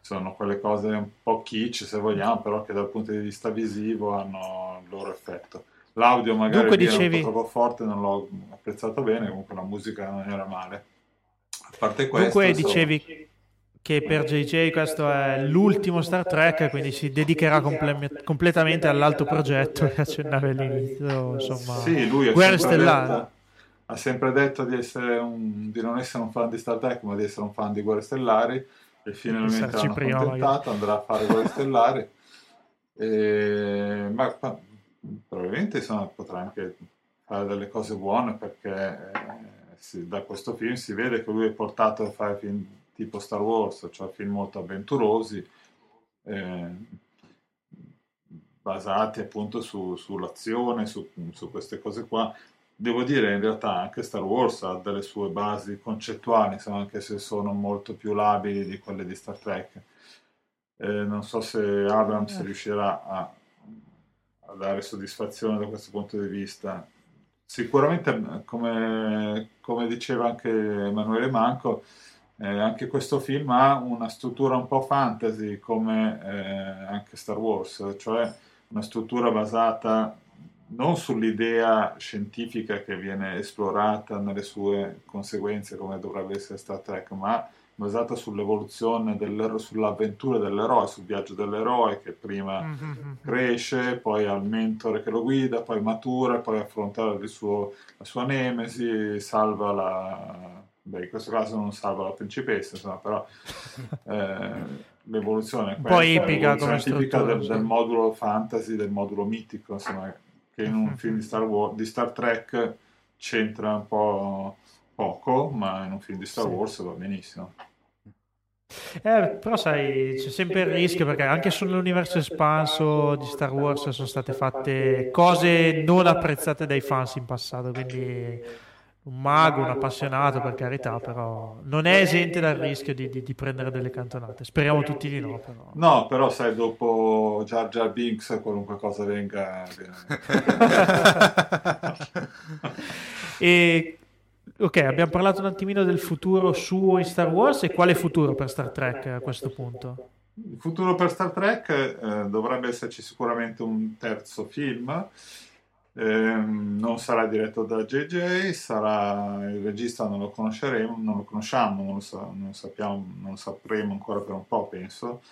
sono quelle cose un po' kitsch se vogliamo, però che dal punto di vista visivo hanno il loro effetto. L'audio magari Dunque, dicevi... un po' troppo forte, non l'ho apprezzato bene, comunque la musica non era male. A parte questo... Dunque dicevi che per JJ questo è l'ultimo Star Trek, quindi si dedicherà comple- completamente all'altro progetto che accennava all'inizio, insomma, sì, lui Guerre Stellari. Detto, ha sempre detto di, un, di, non essere un fan di Star Trek, ma di essere un fan di Guerre Stellari e finalmente l'hanno prima, accontentato, andrà a fare Guerre Stellari. E, ma, ma, probabilmente insomma, potrà anche fare delle cose buone perché eh, si, da questo film si vede che lui è portato a fare film tipo Star Wars, cioè film molto avventurosi, eh, basati appunto su, sull'azione, su, su, queste cose qua. Devo dire in realtà anche Star Wars ha delle sue basi concettuali, insomma, anche se sono molto più labili di quelle di Star Trek. Eh, non so se Abrams eh. riuscirà a, a dare soddisfazione da questo punto di vista. Sicuramente, come, come diceva anche Emanuele Manco, eh, anche questo film ha una struttura un po' fantasy come eh, anche Star Wars, cioè una struttura basata non sull'idea scientifica che viene esplorata nelle sue conseguenze come dovrebbe essere Star Trek, ma basata sull'evoluzione, sull'avventura dell'eroe, sul viaggio dell'eroe che prima mm-hmm. cresce, poi ha il mentore che lo guida, poi matura, poi affronta suo, la sua nemesi, salva la, beh, in questo caso non salva la principessa, insomma, però *laughs* eh, l'evoluzione è questa, poi ipica come tipica del, del, modulo fantasy, del modulo mitico, insomma, che in un *laughs* film di Star, Wars, di Star Trek c'entra un po' poco, ma in un film di Star Wars va benissimo. Eh, però sai, c'è sempre il rischio perché anche sull'universo espanso di Star Wars sono state fatte cose non apprezzate dai fans in passato, quindi un mago, un appassionato per carità, però non è esente dal rischio di, di, di prendere delle cantonate. Speriamo tutti di no. Però. No, però sai, dopo Jar Jar Binks qualunque cosa venga... *laughs* e, ok, abbiamo parlato un attimino del futuro suo in Star Wars e quale futuro per Star Trek a questo punto? Il futuro per Star Trek eh, dovrebbe esserci sicuramente un terzo film eh, non sarà diretto da JJ, sarà il regista non lo conosceremo, non lo conosciamo, non lo, sa, non sappiamo, non lo sapremo ancora per un po', penso.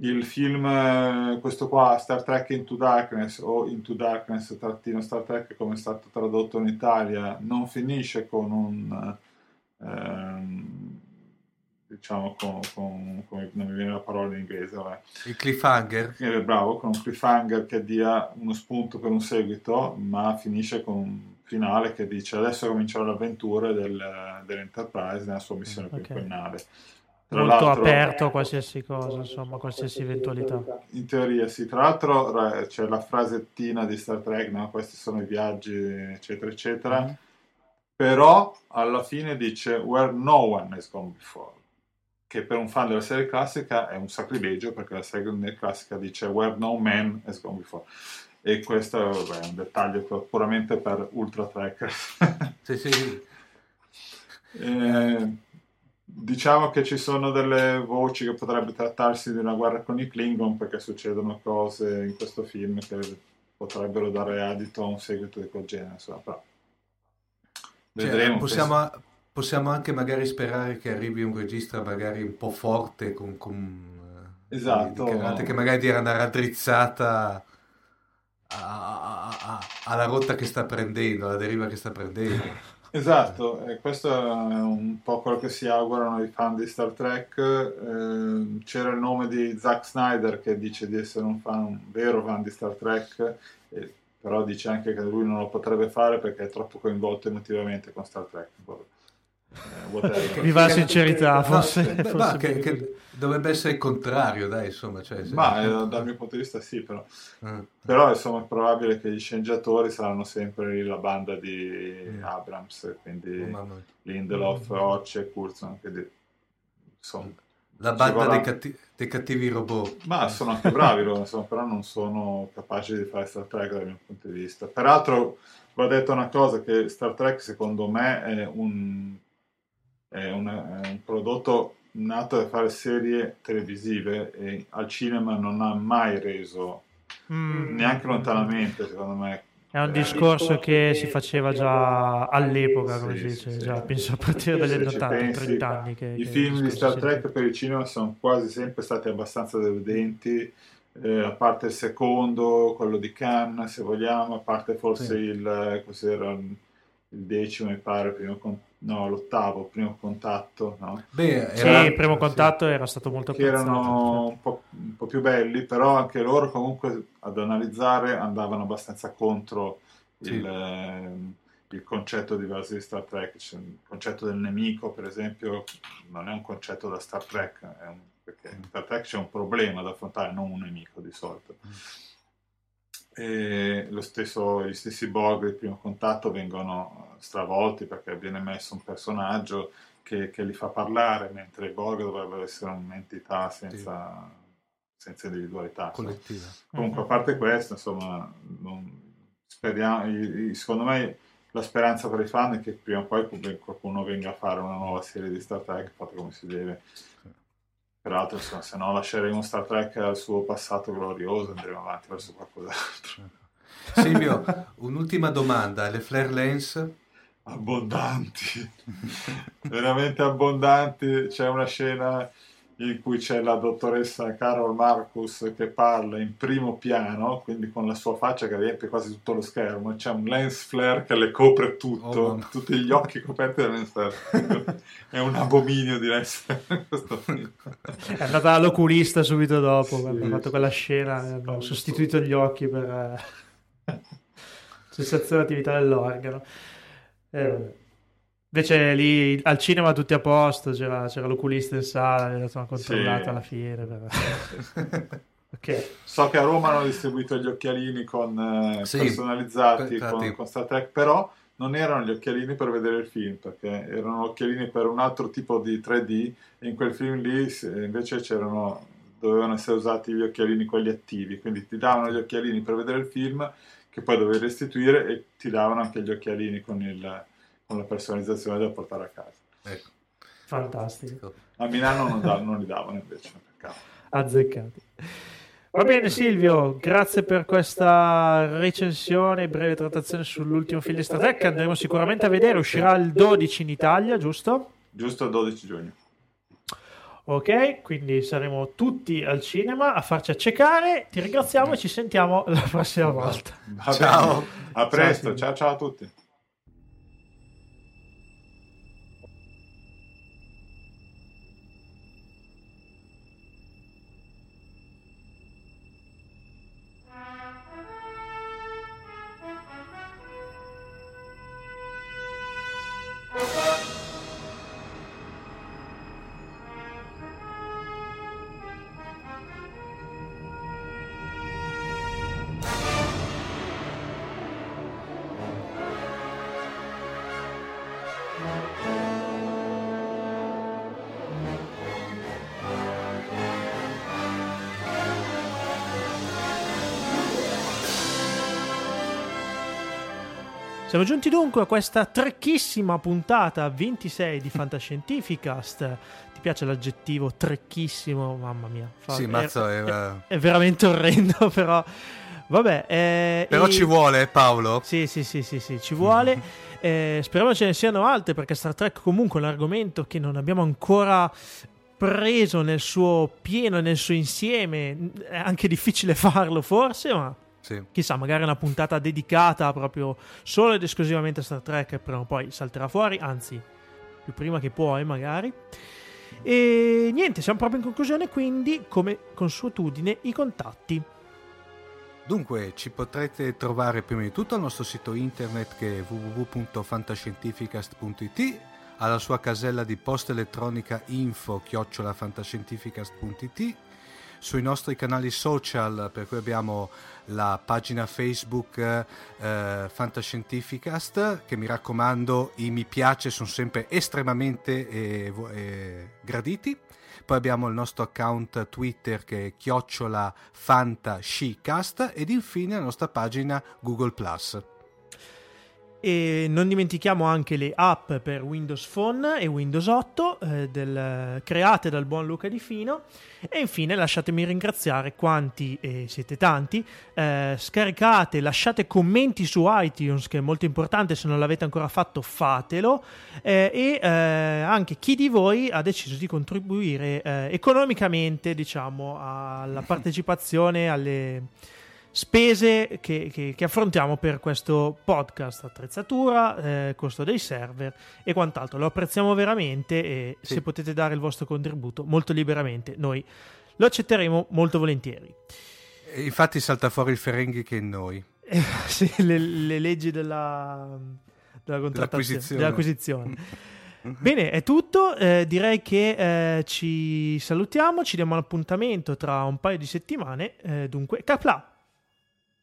Il film, questo qua, Star Trek Into Darkness o Into Darkness trattino Star Trek come è stato tradotto in Italia, non finisce con un ehm, diciamo con, con, con, non mi viene la parola in inglese vabbè. il cliffhanger eh, bravo con un cliffhanger che dia uno spunto per un seguito ma finisce con un finale che dice adesso comincerà l'avventura del, dell'Enterprise nella sua missione okay. quinquennale tra molto aperto a qualsiasi cosa insomma qualsiasi eventualità in teoria sì tra l'altro c'è la frasettina di Star Trek no? questi sono i viaggi eccetera eccetera mm-hmm. però alla fine dice where no one has gone before che per un fan della serie classica è un sacrilegio perché la serie classica dice Where no man has gone before e questo beh, è un dettaglio puramente per ultra tracker. *laughs* Sì, sì. eh, diciamo che ci sono delle voci che potrebbe trattarsi di una guerra con i Klingon perché succedono cose in questo film che potrebbero dare adito a un seguito di quel genere insomma, però cioè, vedremo possiamo, possiamo anche magari sperare che arrivi un regista magari un po' forte con, con esatto che magari dire una raddrizzata alla rotta che sta prendendo, alla deriva che sta prendendo. *laughs* Esatto, e questo è un po' quello che si augurano i fan di Star Trek. Eh, c'era il nome di Zack Snyder che dice di essere un, fan, un vero fan di Star Trek, eh, però dice anche che lui non lo potrebbe fare perché è troppo coinvolto emotivamente con Star Trek. Eh, Viva la sincerità, forse. No, forse che, che, dovrebbe essere il contrario, dai, insomma. Cioè, se... Ma eh, dal mio punto di vista sì, però. Mm. Però insomma è probabile che gli sceneggiatori saranno sempre la banda di mm. Abrams, quindi oh, Lindelof, mm. Occe e Curzon, quindi insomma... La banda vorrà... dei, catti... dei, cattivi robot. Ma sono anche bravi loro, insomma, però non sono capaci di fare Star Trek dal mio punto di vista. Peraltro va detto una cosa, che Star Trek secondo me è un è, una, è un prodotto nato per fare serie televisive e al cinema non ha mai reso mm. neanche lontanamente secondo me è un discorso che si faceva già all'epoca, come sì, si dice, sì, già, penso a partire dagli anni 80, 30 anni. Che, I che film di Star Trek per il cinema sono quasi sempre stati abbastanza deludenti, eh, a parte il secondo, quello di Cannes, se vogliamo, a parte forse sì. il, cos'era, il decimo, mi pare, primo con no, l'ottavo, primo contatto. No? Beh, era, sì, il primo contatto sì, era stato molto che erano un po', un po', più belli, però anche loro comunque ad analizzare andavano abbastanza contro sì. il, eh, il, concetto di base di Star Trek. Cioè, il concetto del nemico, per esempio, non è un concetto da Star Trek, un, perché in Star Trek c'è un problema da affrontare, non un nemico di solito. Mm. E lo stesso, gli stessi Borg del primo contatto vengono stravolti perché viene messo un personaggio che, che li fa parlare, mentre i Borg dovrebbero essere un'entità senza, senza individualità. Collettiva. Comunque, a parte questo, insomma, non, speriamo, secondo me la speranza per i fan è che prima o poi qualcuno venga a fare una nuova serie di Star Trek fatta come si deve. Peraltro, se no lasceremo Star Trek al suo passato glorioso, andremo avanti verso qualcos'altro. *laughs* Silvio, un'ultima domanda. Le flare lens? Abbondanti, *laughs* veramente abbondanti. C'è una scena in cui c'è la dottoressa Carol Marcus che parla in primo piano, quindi con la sua faccia che riempie quasi tutto lo schermo, c'è un lens flare che le copre tutto, oh, tutti gli occhi coperti da lens flare. *laughs* È un abominio di lens flare. È andata all'oculista subito dopo, sì, quando ha fatto quella scena, hanno sostituito gli occhi per eh, *laughs* cessazione dell'attività dell'organo. Eh, Invece lì al cinema tutti a posto, c'era, c'era l'oculista in sala, l'ha controllato sì. alla fiera. Per... *laughs* okay. So che a Roma hanno distribuito gli occhialini con, eh, sì, personalizzati con, con, Star Trek, però non erano gli occhialini per vedere il film, perché erano occhialini per un altro tipo di 3D e in quel film lì invece c'erano, dovevano essere usati gli occhialini quelli attivi, quindi ti davano gli occhialini per vedere il film che poi dovevi restituire e ti davano anche gli occhialini con il con la personalizzazione da portare a casa. Ecco. Fantastico. A Milano non, da, non li davano invece, peccato. Azzeccati. Va bene Silvio, grazie per questa recensione e breve trattazione sull'ultimo film di Star Trek. Andremo sicuramente a vedere, uscirà il 12 in Italia, giusto? Giusto il 12 giugno. Ok, quindi saremo tutti al cinema a farci accecare. Ti ringraziamo e ci sentiamo la prossima volta. Ciao. A presto, ciao ciao a tutti. Siamo giunti dunque a questa trecchissima puntata 26 di Fantascientificast. Ti piace l'aggettivo trecchissimo? Mamma mia. Fa... Sì, mazzo, è, è, è, veramente orrendo, *laughs* però... Vabbè, eh, però i... ci vuole Paolo? Sì, sì, sì, sì, sì ci vuole. *laughs* eh, speriamo ce ne siano altre perché Star Trek comunque è un argomento che non abbiamo ancora preso nel suo pieno, nel suo insieme. È anche difficile *laughs* farlo forse, ma Sì. Chissà, magari una puntata dedicata proprio solo ed esclusivamente a Star Trek, però poi salterà fuori, anzi, più prima che puoi magari. E niente, siamo proprio in conclusione, quindi come consuetudine i contatti. Dunque, ci potrete trovare prima di tutto al nostro sito internet che è www.fantascientificast.it, alla sua casella di posta elettronica info chiocciolafantascientificast.it sui nostri canali social, per cui abbiamo la pagina Facebook eh, Fantascientificast, che mi raccomando i mi piace sono sempre estremamente eh, eh, graditi. Poi abbiamo il nostro account Twitter che è chiocciola fantascicast ed infine la nostra pagina Google ⁇ e non dimentichiamo anche le app per Windows Phone e Windows 8 eh, del, create dal buon Luca Di Fino. E infine lasciatemi ringraziare quanti, e siete tanti, eh, scaricate, lasciate commenti su iTunes, che è molto importante, se non l'avete ancora fatto fatelo, eh, e eh, anche chi di voi ha deciso di contribuire eh, economicamente diciamo, alla *laughs* partecipazione alle spese che, che, che, affrontiamo per questo podcast, attrezzatura, eh, costo dei server e quant'altro. Lo apprezziamo veramente e sì. se potete dare il vostro contributo molto liberamente, noi lo accetteremo molto volentieri. E infatti salta fuori il Ferenghi che è noi. Eh, *laughs* sì, le, le, leggi della, della contrattazione, dell'acquisizione. *laughs* Bene, è tutto. Eh, direi che eh, ci salutiamo, ci diamo l'appuntamento tra un paio di settimane. Eh, dunque, capla!